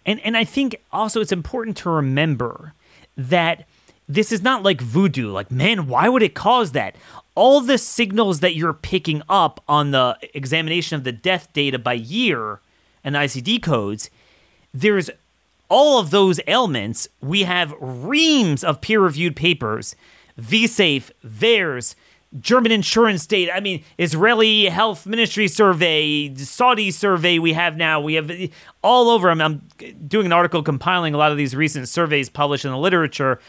And, and I think also it's important to remember that this is not like voodoo. Like, man, why would it cause that? All the signals that you're picking up on the examination of the death data by year and the ICD codes, there's all of those ailments. We have reams of peer reviewed papers, VSafe, VAERS, German insurance data. I mean, Israeli Health Ministry survey, Saudi survey we have now. We have all over. I'm, I'm doing an article compiling a lot of these recent surveys published in the literature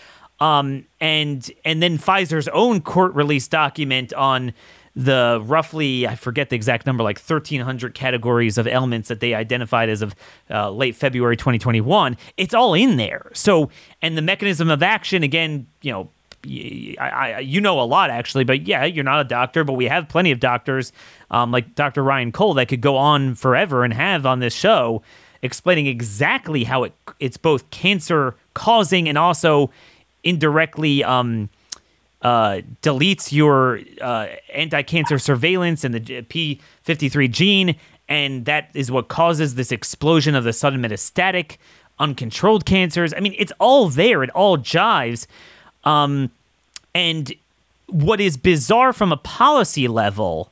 um, and and then Pfizer's own court release document on the roughly I forget the exact number, like 1,300 categories of ailments that they identified as of uh, late February 2021. It's all in there. So and the mechanism of action again, you know. I, I, you know a lot actually, but yeah, you're not a doctor, but we have plenty of doctors, um, like Dr. Ryan Cole, that could go on forever and have on this show, explaining exactly how it it's both cancer causing and also indirectly um, uh, deletes your uh, anti-cancer surveillance and the p53 gene, and that is what causes this explosion of the sudden metastatic, uncontrolled cancers. I mean, it's all there. It all jives. Um, and what is bizarre from a policy level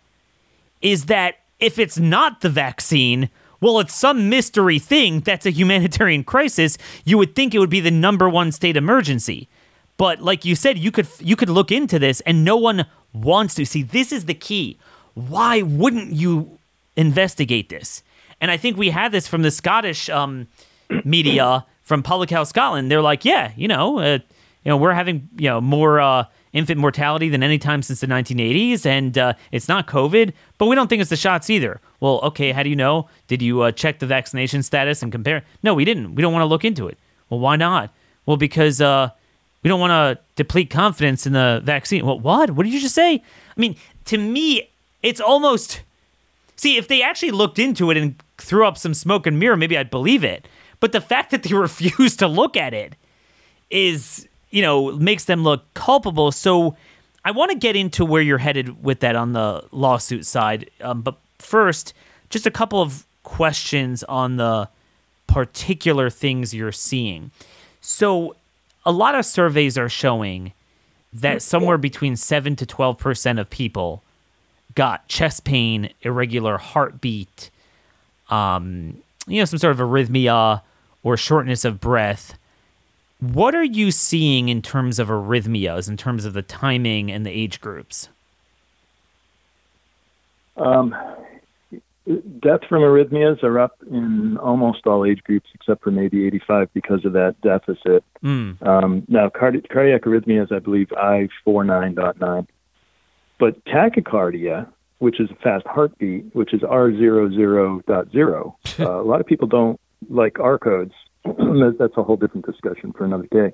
is that if it's not the vaccine, well, it's some mystery thing that's a humanitarian crisis. You would think it would be the number one state emergency. But like you said, you could you could look into this, and no one wants to. See, this is the key. Why wouldn't you investigate this? And I think we had this from the Scottish um, media from Public Health Scotland. They're like, yeah, you know, uh, you know, we're having you know more uh, infant mortality than any time since the 1980s, and uh, it's not COVID, but we don't think it's the shots either. Well, okay, how do you know? Did you uh, check the vaccination status and compare? No, we didn't. We don't want to look into it. Well, why not? Well, because uh, we don't want to deplete confidence in the vaccine. What? What? What did you just say? I mean, to me, it's almost. See, if they actually looked into it and threw up some smoke and mirror, maybe I'd believe it. But the fact that they refuse to look at it is, you know, makes them look culpable. So I want to get into where you're headed with that on the lawsuit side. Um, but first, just a couple of questions on the particular things you're seeing. So a lot of surveys are showing that somewhere between 7 to 12% of people got chest pain, irregular heartbeat, um, you know, some sort of arrhythmia or shortness of breath. What are you seeing in terms of arrhythmias, in terms of the timing and the age groups? Um, deaths from arrhythmias are up in almost all age groups except for maybe 85 because of that deficit. Mm. Um, now, cardi- cardiac arrhythmias, I believe I49.9. But tachycardia, which is a fast heartbeat, which is R00.0, uh, a lot of people don't like R codes. That's a whole different discussion for another day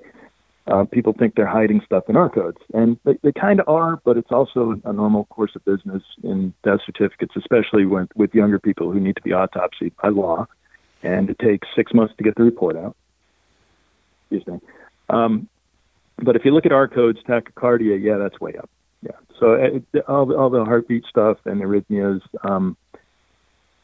uh, people think they're hiding stuff in R codes, and they, they kind of are, but it's also a normal course of business in death certificates, especially when, with younger people who need to be autopsied by law, and it takes six months to get the report out. Excuse me. Um, but if you look at R codes, tachycardia, yeah, that's way up. Yeah. So uh, all, all the heartbeat stuff and arrhythmias, um,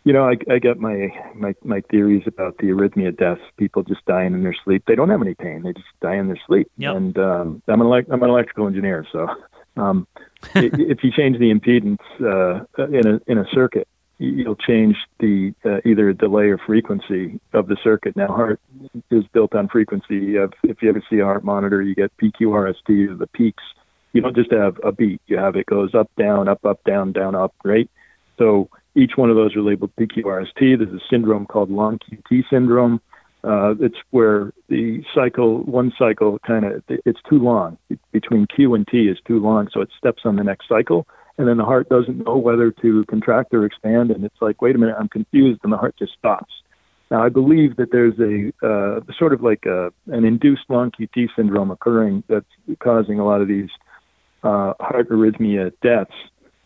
you know, I, I get my, my my theories about the arrhythmia deaths. People just dying in their sleep. They don't have any pain. They just die in their sleep. Yep. And um, I'm an elect- I'm an electrical engineer, so um, if you change the impedance uh, in a in a circuit, you'll change the uh, either delay or frequency of the circuit. Now, heart is built on frequency. If you ever see a heart monitor, you get PQRST, the peaks. You don't just have a beat. You have it goes up, down, up, up, down, down, up, right? So each one of those are labeled PQRST. There's a syndrome called long QT syndrome. Uh, it's where the cycle, one cycle kind of, it's too long. Between Q and T is too long, so it steps on the next cycle. and then the heart doesn't know whether to contract or expand, and it's like, wait a minute, I'm confused, and the heart just stops. Now, I believe that there's a uh, sort of like a, an induced long QT syndrome occurring that's causing a lot of these uh, heart arrhythmia deaths,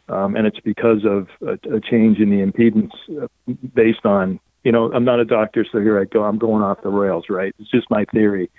um, and it's because of a, a change in the impedance uh, based on, you know, I'm not a doctor, so here I go, I'm going off the rails, right? It's just my theory.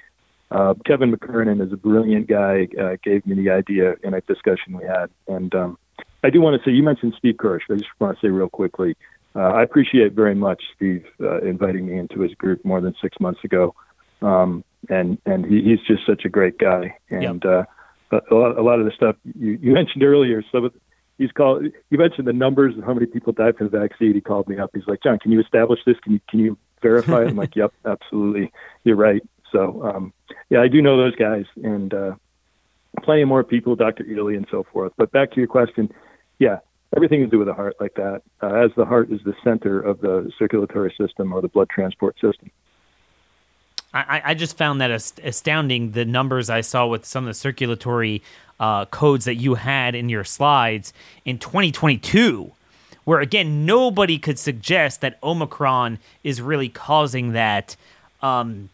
Uh, Kevin McKernan is a brilliant guy, uh, gave me the idea in a discussion we had. And um, I do want to say, you mentioned Steve Kirsch. I just want to say real quickly, uh, I appreciate very much Steve uh, inviting me into his group more than six months ago. Um, and and he, he's just such a great guy. And yep. uh, a, lot, a lot of the stuff you, you mentioned earlier, some of he's called. You mentioned the numbers of how many people died from the vaccine. He called me up. He's like, John, can you establish this? Can you can you verify it? I'm like, Yep, absolutely. You're right. So um, yeah, I do know those guys, and uh, plenty more people, Dr. Ely and so forth. But back to your question, yeah, everything to do with the heart like that, uh, as the heart is the center of the circulatory system or the blood transport system. I, I just found that astounding the numbers I saw with some of the circulatory uh, codes that you had in your slides in 2022, where again, nobody could suggest that Omicron is really causing that. Um,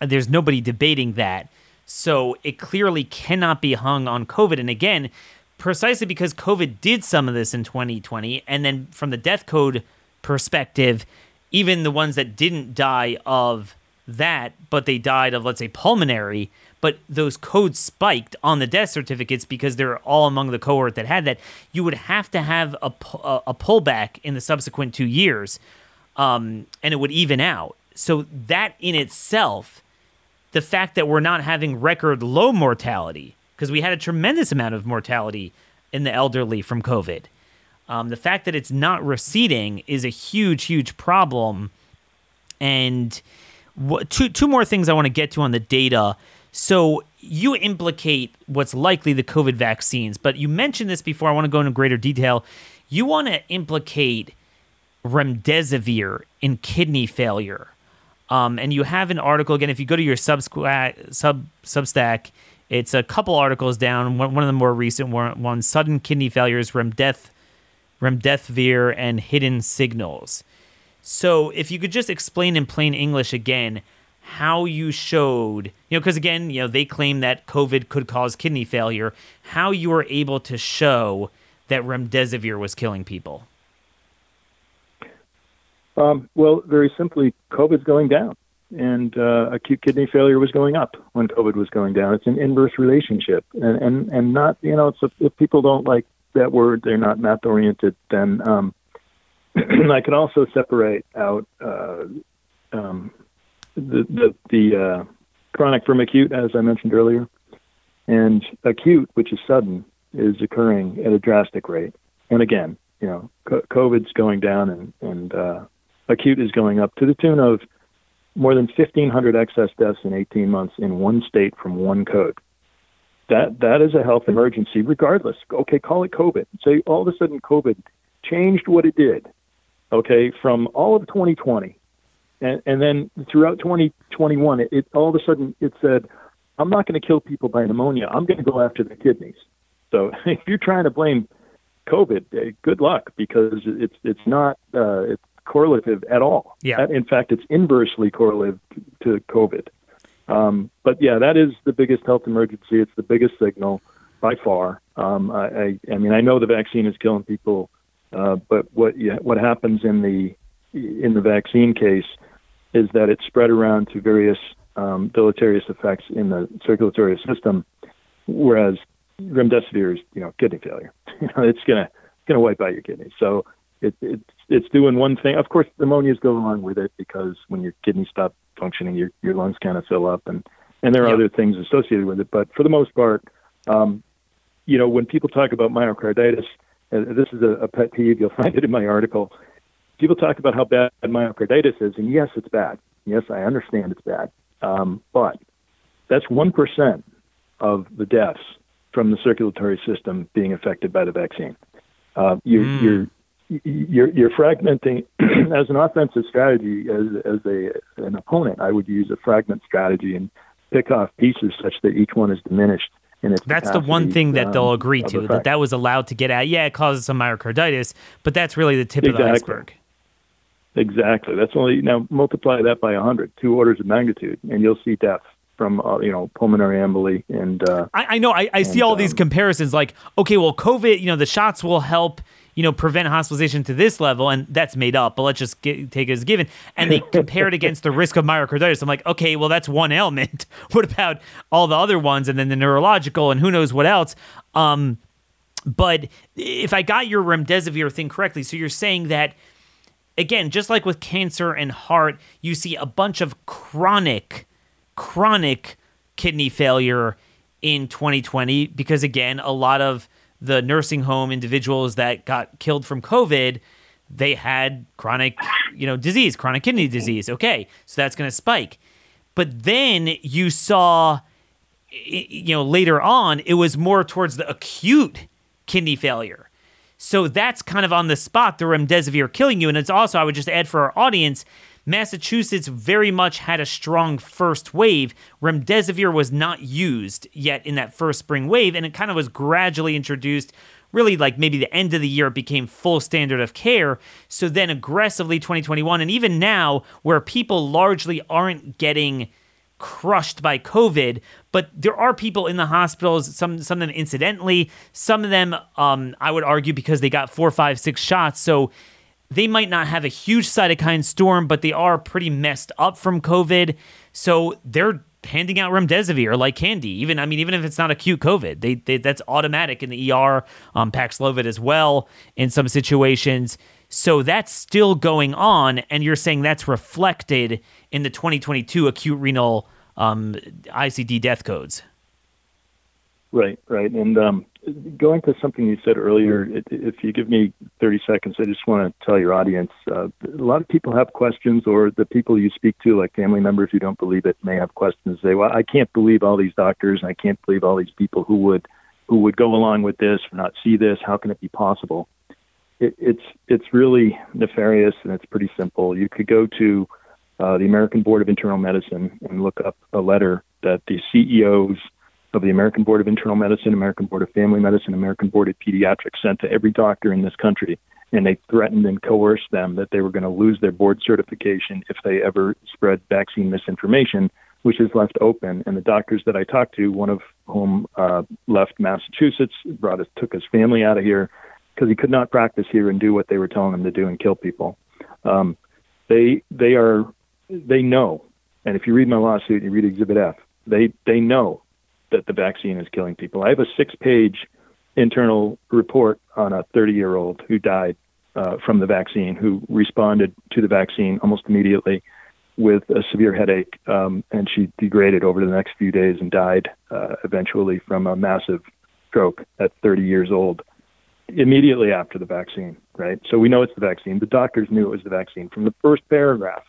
there's nobody debating that. So it clearly cannot be hung on COVID. And again, precisely because COVID did some of this in 2020, and then from the death code perspective, even the ones that didn't die of that, but they died of, let's say, pulmonary, but those codes spiked on the death certificates because they're all among the cohort that had that, you would have to have a, a pullback in the subsequent two years, um, and it would even out. So that in itself the fact that we're not having record low mortality, because we had a tremendous amount of mortality in the elderly from COVID. Um, the fact that it's not receding is a huge, huge problem. And two, two more things I want to get to on the data. So you implicate what's likely the COVID vaccines, but you mentioned this before. I want to go into greater detail. You want to implicate remdesivir in kidney failure. Um, and you have an article again. If you go to your sub sub Substack, it's a couple articles down. One, one of the more recent ones: sudden kidney failures, remdeth, remdesivir, and hidden signals. So, if you could just explain in plain English again how you showed, you know, because again, you know, they claim that COVID could cause kidney failure. How you were able to show that remdesivir was killing people. Um, well, very simply, COVID's going down, and uh, acute kidney failure was going up when COVID was going down. It's an inverse relationship, and and, and not you know, it's a, if people don't like that word, they're not math oriented. Then um, I can also separate out uh, um, the the, the uh, chronic from acute, as I mentioned earlier, and acute, which is sudden, is occurring at a drastic rate. And again, you know, COVID's going down, and and uh, acute is going up to the tune of more than 1,500 excess deaths in 18 months in one state from one code. That that is a health emergency, regardless. Okay, call it COVID. Say all of a sudden COVID changed what it did. Okay, from all of 2020, and, and then throughout 2021, it, it all of a sudden it said, "I'm not going to kill people by pneumonia. I'm going to go after the kidneys." So if you're trying to blame COVID, eh, good luck because it's it's not uh, it's correlative at all. Yeah. In fact, it's inversely correlative to COVID. Um, but yeah, that is the biggest health emergency. It's the biggest signal by far. Um, I, I, I mean, I know the vaccine is killing people, uh, but what yeah, what happens in the in the vaccine case is that it's spread around to various um, deleterious effects in the circulatory system, whereas remdesivir is you know kidney failure. you know, it's gonna gonna wipe out your kidneys. So it, it's it's doing one thing. Of course, pneumonias go along with it because when your kidneys stop functioning, your your lungs kind of fill up, and and there are other things associated with it. But for the most part, um, you know, when people talk about myocarditis, this is a, a pet peeve. You'll find it in my article. People talk about how bad myocarditis is, and yes, it's bad. Yes, I understand it's bad, um, but that's one percent of the deaths from the circulatory system being affected by the vaccine. Uh, you, mm. You're you're, you're fragmenting as an offensive strategy as as a an opponent. I would use a fragment strategy and pick off pieces such that each one is diminished That's the one thing that they'll um, agree to that that was allowed to get out. Yeah, it causes some myocarditis, but that's really the tip of the iceberg. Exactly. That's only now multiply that by 100, two orders of magnitude, and you'll see death from uh, you know pulmonary emboli and uh, I, I know. I, I see And, all these um, comparisons. Like, okay, well, COVID, you know, the shots will help, you know, prevent hospitalization to this level, and that's made up. But let's just get, take it as a given. And they compare it against the risk of myocarditis. I'm like, okay, well, that's one ailment. what about all the other ones, and then the neurological, and who knows what else? Um, but if I got your remdesivir thing correctly, so you're saying that again, just like with cancer and heart, you see a bunch of chronic, chronic kidney failure in 2020 because, again, a lot of the nursing home individuals that got killed from COVID, they had chronic, you know, disease, chronic kidney disease. Okay, so that's going to spike. But then you saw, you know, later on, it was more towards the acute kidney failure. So that's kind of on the spot, the remdesivir killing you. And it's also, I would just add for our audience, Massachusetts very much had a strong first wave. Remdesivir was not used yet in that first spring wave, and it kind of was gradually introduced. Really, like maybe the end of the year, it became full standard of care. So then, aggressively, 2021, and even now, where people largely aren't getting crushed by COVID, but there are people in the hospitals, some some of them incidentally, some of them um, I would argue because they got four, five, six shots. So they might not have a huge cytokine storm, but they are pretty messed up from COVID. So they're handing out remdesivir like candy. Even I mean, even if it's not acute COVID, they, they that's automatic in the ER. Um, Paxlovid as well in some situations. So that's still going on, and you're saying that's reflected in the 2022 acute renal um, ICD death codes. Right, right. And um, going to something you said earlier, if you give me 30 seconds, I just want to tell your audience uh, a lot of people have questions, or the people you speak to, like family members who don't believe it, may have questions. They say, "Well, I can't believe all these doctors, and I can't believe all these people who would who would go along with this or not see this. How can it be possible?" It, it's it's really nefarious, and it's pretty simple. You could go to uh, the American Board of Internal Medicine and look up a letter that the CEOs of the American Board of Internal Medicine, American Board of Family Medicine, American Board of Pediatrics sent to every doctor in this country. And they threatened and coerced them that they were going to lose their board certification if they ever spread vaccine misinformation, which is left open. And the doctors that I talked to, one of whom uh, left Massachusetts, brought his, took his family out of here because he could not practice here and do what they were telling him to do and kill people. Um, they they are they know, and if you read my lawsuit, you read Exhibit F. They they know that the vaccine is killing people. I have a six-page internal report on a 30-year-old who died uh, from the vaccine, who responded to the vaccine almost immediately with a severe headache, um, and she degraded over the next few days and died uh, eventually from a massive stroke at 30 years old immediately after the vaccine, right? So we know it's the vaccine. The doctors knew it was the vaccine. From the first paragraph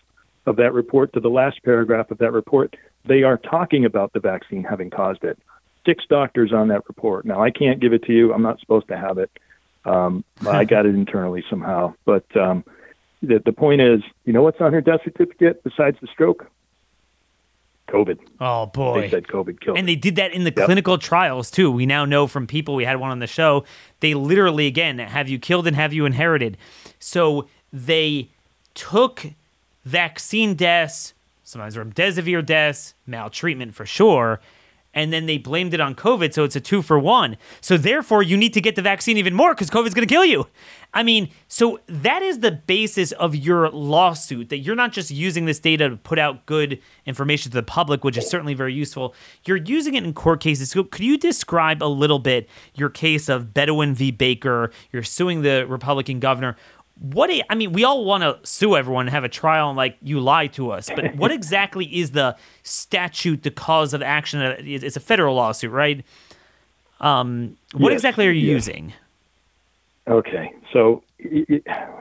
of that report to the last paragraph of that report, they are talking about the vaccine having caused it. Six doctors on that report. Now, I can't give it to you. I'm not supposed to have it. Um, I got it internally somehow. But um, the, the point is, you know what's on her death certificate besides the stroke? COVID. Oh boy, They said COVID killed. And they did that in the Yep. clinical trials too. We now know from people we had one on the show. They literally again have you killed and have you inherited. So they took vaccine deaths, sometimes remdesivir deaths, maltreatment for sure, and then they blamed it on COVID. So it's a two for one. So therefore, you need to get the vaccine even more because COVID's going to kill you. I mean, so that is the basis of your lawsuit that you're not just using this data to put out good information to the public, which is certainly very useful. You're using it in court cases. So could you describe a little bit your case of Beaudoin v. Baker? You're suing the Republican governor. What I mean, we all want to sue everyone and have a trial and like you lie to us, but what exactly is the statute, the cause of action? It's a federal lawsuit, right? Um, what Yes, exactly are you yes. using? Okay, so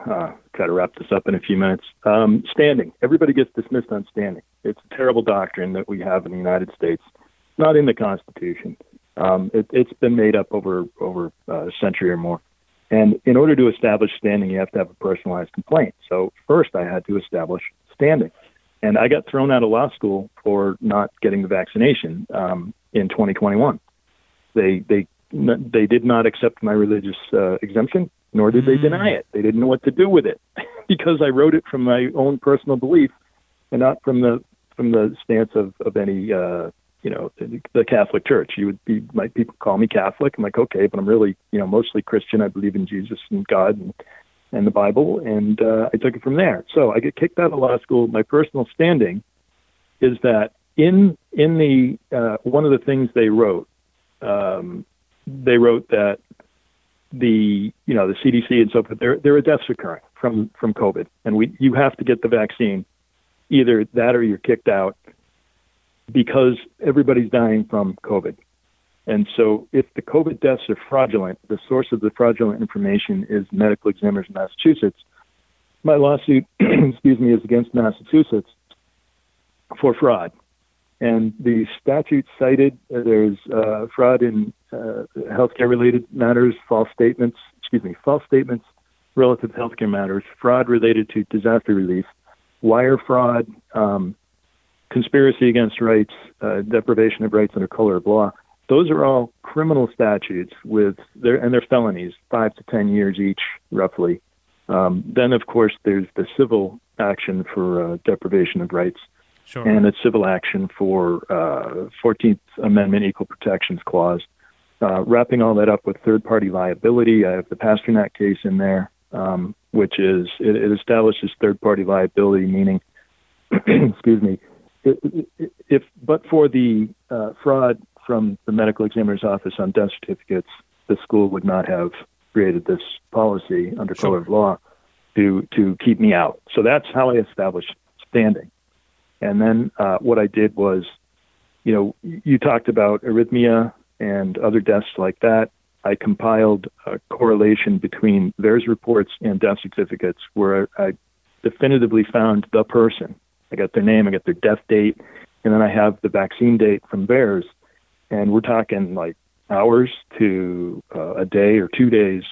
uh, try to wrap this up in a few minutes. Um, standing. Everybody gets dismissed on standing. It's a terrible doctrine that we have in the United States. Not in the Constitution. Um, it, it's been made up over over uh, a century or more. And in order to establish standing, you have to have a personalized complaint. So first, I had to establish standing, and I got thrown out of law school for not getting the vaccination um, in 2021 They they they did not accept my religious uh, exemption, nor did they deny it. They didn't know what to do with it because I wrote it from my own personal belief and not from the from the stance of of any uh, you know the Catholic Church. You would be my people call me Catholic. I'm like okay, but I'm really you know mostly Christian. I believe in Jesus and God and and the Bible, and uh, I took it from there. So I get kicked out of law school. My personal standing is that in in the uh, one of the things they wrote, um, they wrote that the you know the CDC and so forth there there are deaths occurring from from COVID, and we you have to get the vaccine, either that or you're kicked out, because everybody's dying from COVID. And so, if the COVID deaths are fraudulent, the source of the fraudulent information is medical examiners in Massachusetts. My lawsuit, excuse me, is against Massachusetts for fraud. And the statute cited uh, there's uh, fraud in uh, healthcare related matters, false statements, excuse me, false statements relative to healthcare matters, fraud related to disaster relief, wire fraud, um, conspiracy against rights, uh, deprivation of rights under color of law. Those are all criminal statutes with their and they're felonies, five to ten years each, roughly. Um, then, of course, there's the civil action for uh, deprivation of rights Sure. and a civil action for uh, 14th Amendment Equal Protections Clause. Uh, wrapping all that up with third party liability, I have the Pasternak case in there, um, which is it, it establishes third party liability, meaning, excuse me, if but for the uh, fraud from the medical examiner's office on death certificates, the school would not have created this policy under Sure. color of law to to keep me out. So that's how I established standing. And then uh, what I did was, you know, you talked about arrhythmia and other deaths like that. I compiled a correlation between VAERS reports and death certificates where I definitively found the person. I got their name, I got their death date, and then I have the vaccine date from VAERS. And we're talking like hours to uh, a day or two days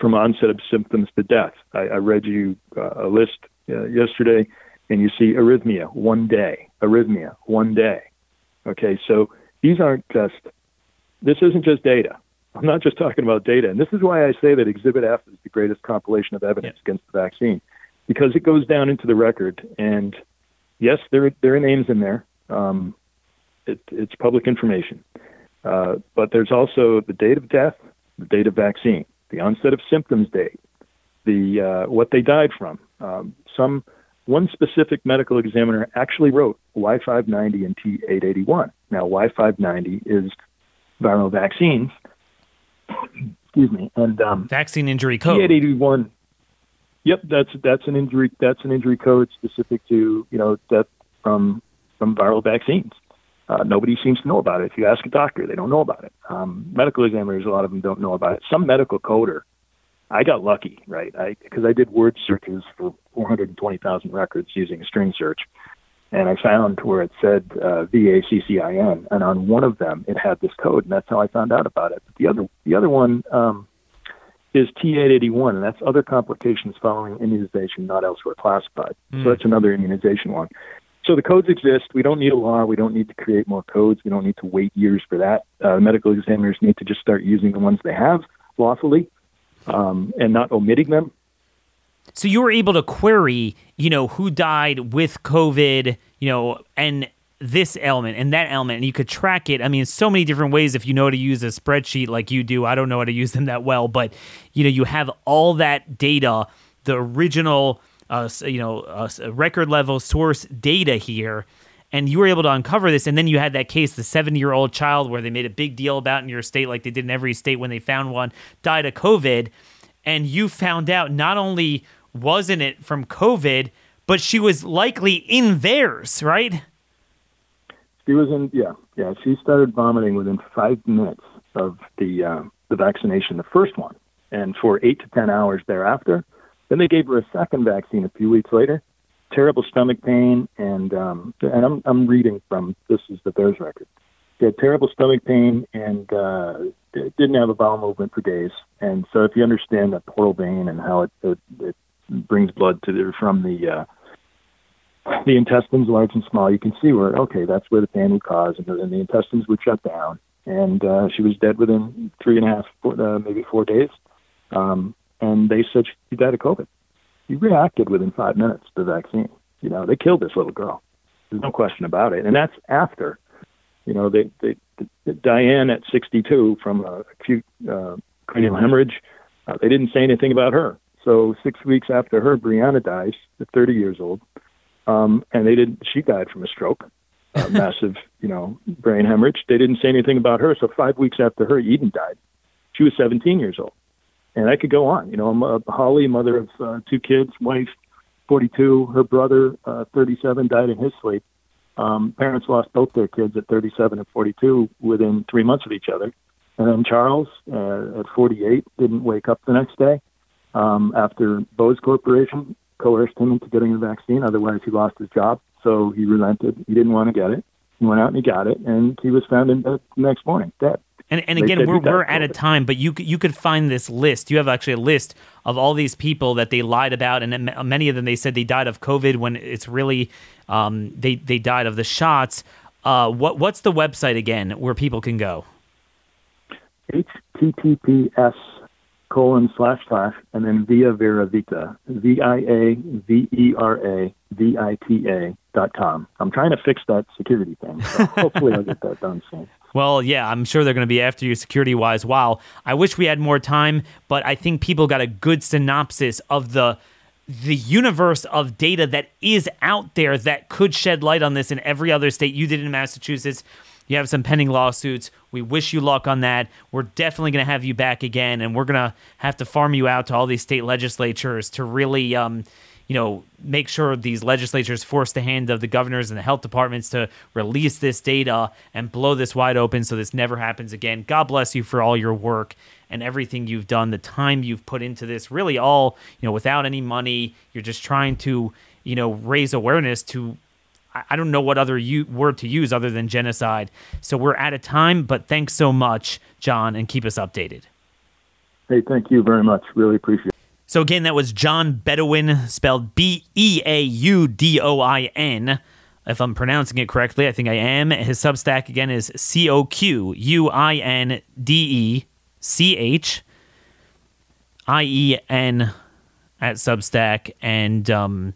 from onset of symptoms to death. I, I read you uh, a list uh, yesterday, and you see arrhythmia one day, arrhythmia one day. Okay, so these aren't just. This isn't just data. I'm not just talking about data, and this is why I say that Exhibit F is the greatest compilation of evidence against the vaccine, because it goes down into the record. And yes, there there are names in there. Um, it, it's public information, uh, but there's also the date of death, the date of vaccine, the onset of symptoms date, the uh, what they died from. Um, some one specific medical examiner actually wrote Y590 and T881. Now Y590 is viral vaccines. Excuse me, and um, Vaccine injury code. T881. Yep, that's that's an injury that's an injury code specific to you know death from from viral vaccines. Uh, nobody seems to know about it. If you ask a doctor, they don't know about it. Um, medical examiners, a lot of them don't know about it. Some medical coder, I got lucky, right? I because I did word searches for 420,000 records using a string search, and I found where it said uh, VACCIN, and on one of them it had this code, and that's how I found out about it. But the other the other one um, is T881, and that's other complications following immunization not elsewhere classified. So that's another immunization one. So the codes exist. We don't need a law. We don't need to create more codes. We don't need to wait years for that. Uh, medical examiners need to just start using the ones they have lawfully um, and not omitting them. So you were able to query, you know, who died with COVID, you know, and this element and that element, and you could track it. I mean, so many different ways if you know how to use a spreadsheet like you do. I don't know how to use them that well, but you know, you have all that data, the original, uh, you know, uh, record level source data here. And you were able to uncover this, and then you had that case, the seven-year-old child, where they made a big deal about in your state, like they did in every state when they found one, died of COVID and you found out not only wasn't it from COVID, but she was likely in VAERS, right? She was in, yeah, yeah. She started vomiting within five minutes of the uh, the vaccination, the first one, and for eight to ten hours thereafter. Then they gave her a second vaccine a few weeks later. Terrible stomach pain, and um, and I'm I'm reading from this is the VAERS record. She had terrible stomach pain and uh, didn't have a bowel movement for days. And so, if you understand that portal vein and how it it, it brings blood to the, from the uh, the intestines, large and small, you can see where okay, that's where the pain would cause, and the, the intestines would shut down, and uh, she was dead within three and a half, four, uh, maybe four days. Um, and they said she died of COVID. She reacted within five minutes to the vaccine. You know, they killed this little girl. There's no question about it. And that's after, you know, they, they, Diane at 62 from acute uh, cranial hemorrhage. Uh, they didn't say anything about her. So six weeks after her, Brianna dies at 30 years old, um, and they didn't. She died from a stroke, a massive, you know, brain hemorrhage. They didn't say anything about her. So five weeks after her, Eden died. She was 17 years old, and I could go on. You know, I'm a Holly, mother of uh, two kids, wife, 42. Her brother, uh, 37, died in his sleep. Um, parents lost both their kids at 37 and 42 within three months of each other. And then Charles, uh, at 48, didn't wake up the next day um, after Bose Corporation coerced him into getting the vaccine. Otherwise, he lost his job. So he relented. He didn't want to get it. He went out and he got it, and he was found in the next morning dead. And, and again, we're, we're at a time, but you you could find this list. You have actually a list of all these people that they lied about, and many of them they said they died of COVID when it's really um, they they died of the shots. Uh, what what's the website again where people can go? https colon slash slash and then via vera vita v i a v e r a v i t a dot com. I'm trying to fix that security thing. So hopefully I'll get that done soon. Well, yeah, I'm sure they're going to be after you security wise. Wow. I wish we had more time, but I think people got a good synopsis of the the universe of data that is out there that could shed light on this in every other state. You did in Massachusetts. You have some pending lawsuits. We wish you luck on that. We're definitely going to have you back again, and we're going to have to farm you out to all these state legislatures to really, um, you know, make sure these legislatures force the hand of the governors and the health departments to release this data and blow this wide open so this never happens again. God bless you for all your work and everything you've done, the time you've put into this. Really, all you know, without any money, you're just trying to, you know, raise awareness to I don't know what other u- word to use other than genocide. So we're out of time, but thanks so much, John, and keep us updated. Hey, thank you very much. Really appreciate it. So again, that was John Beaudoin, spelled B E A U D O I N. If I'm pronouncing it correctly, I think I am. His Substack again is C O Q U I N D E C H I E N at Substack, and um,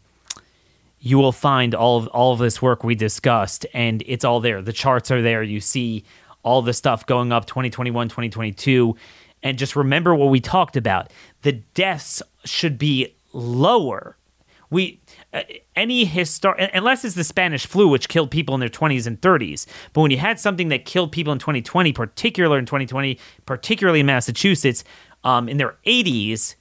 you will find all of all of this work we discussed and it's all there. The charts are there. You see all the stuff going up 2021 2022 and just remember what we talked about. The deaths should be lower. We uh, any histor unless it's the Spanish flu which killed people in their 20s and 30s but when you had something that killed people in 2020 particularly in 2020 particularly in Massachusetts um, in their 80s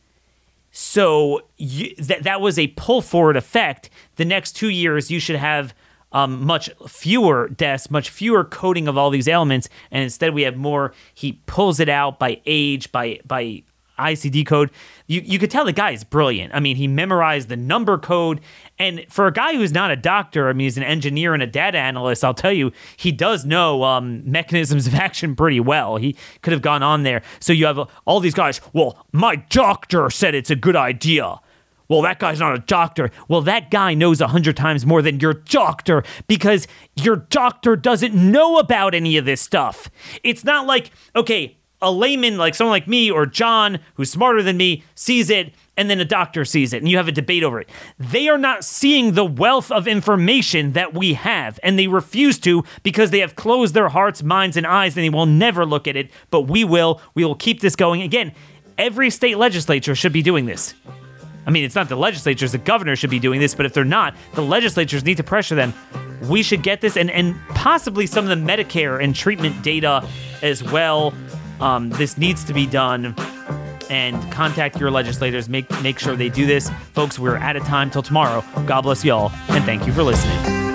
so you, that that was a pull forward effect. The next two years, you should have um, much fewer deaths, much fewer coding of all these elements, and instead we have more. He pulls it out by age, by by ICD code. You you could tell the guy is brilliant. I mean, he memorized the number code, and for a guy who's not a doctor, I mean, he's an engineer and a data analyst. I'll tell you, he does know um, mechanisms of action pretty well. He could have gone on there. So you have all these guys. Well, my doctor said it's a good idea. Well, that guy's not a doctor. Well, that guy knows a hundred times more than your doctor because your doctor doesn't know about any of this stuff. It's not like, okay, a layman like someone like me or John, who's smarter than me, sees it and then a doctor sees it and you have a debate over it. They are not seeing the wealth of information that we have and they refuse to because they have closed their hearts, minds, and eyes and they will never look at it. But we will. We will keep this going. Again, every state legislature should be doing this. I mean, it's not the legislatures, the governors should be doing this, but if they're not, the legislatures need to pressure them. We should get this and, and possibly some of the Medicare and treatment data as well um, this needs to be done and contact your legislators. Make make sure they do this, folks. We're out of time till tomorrow. God bless y'all, and thank you for listening.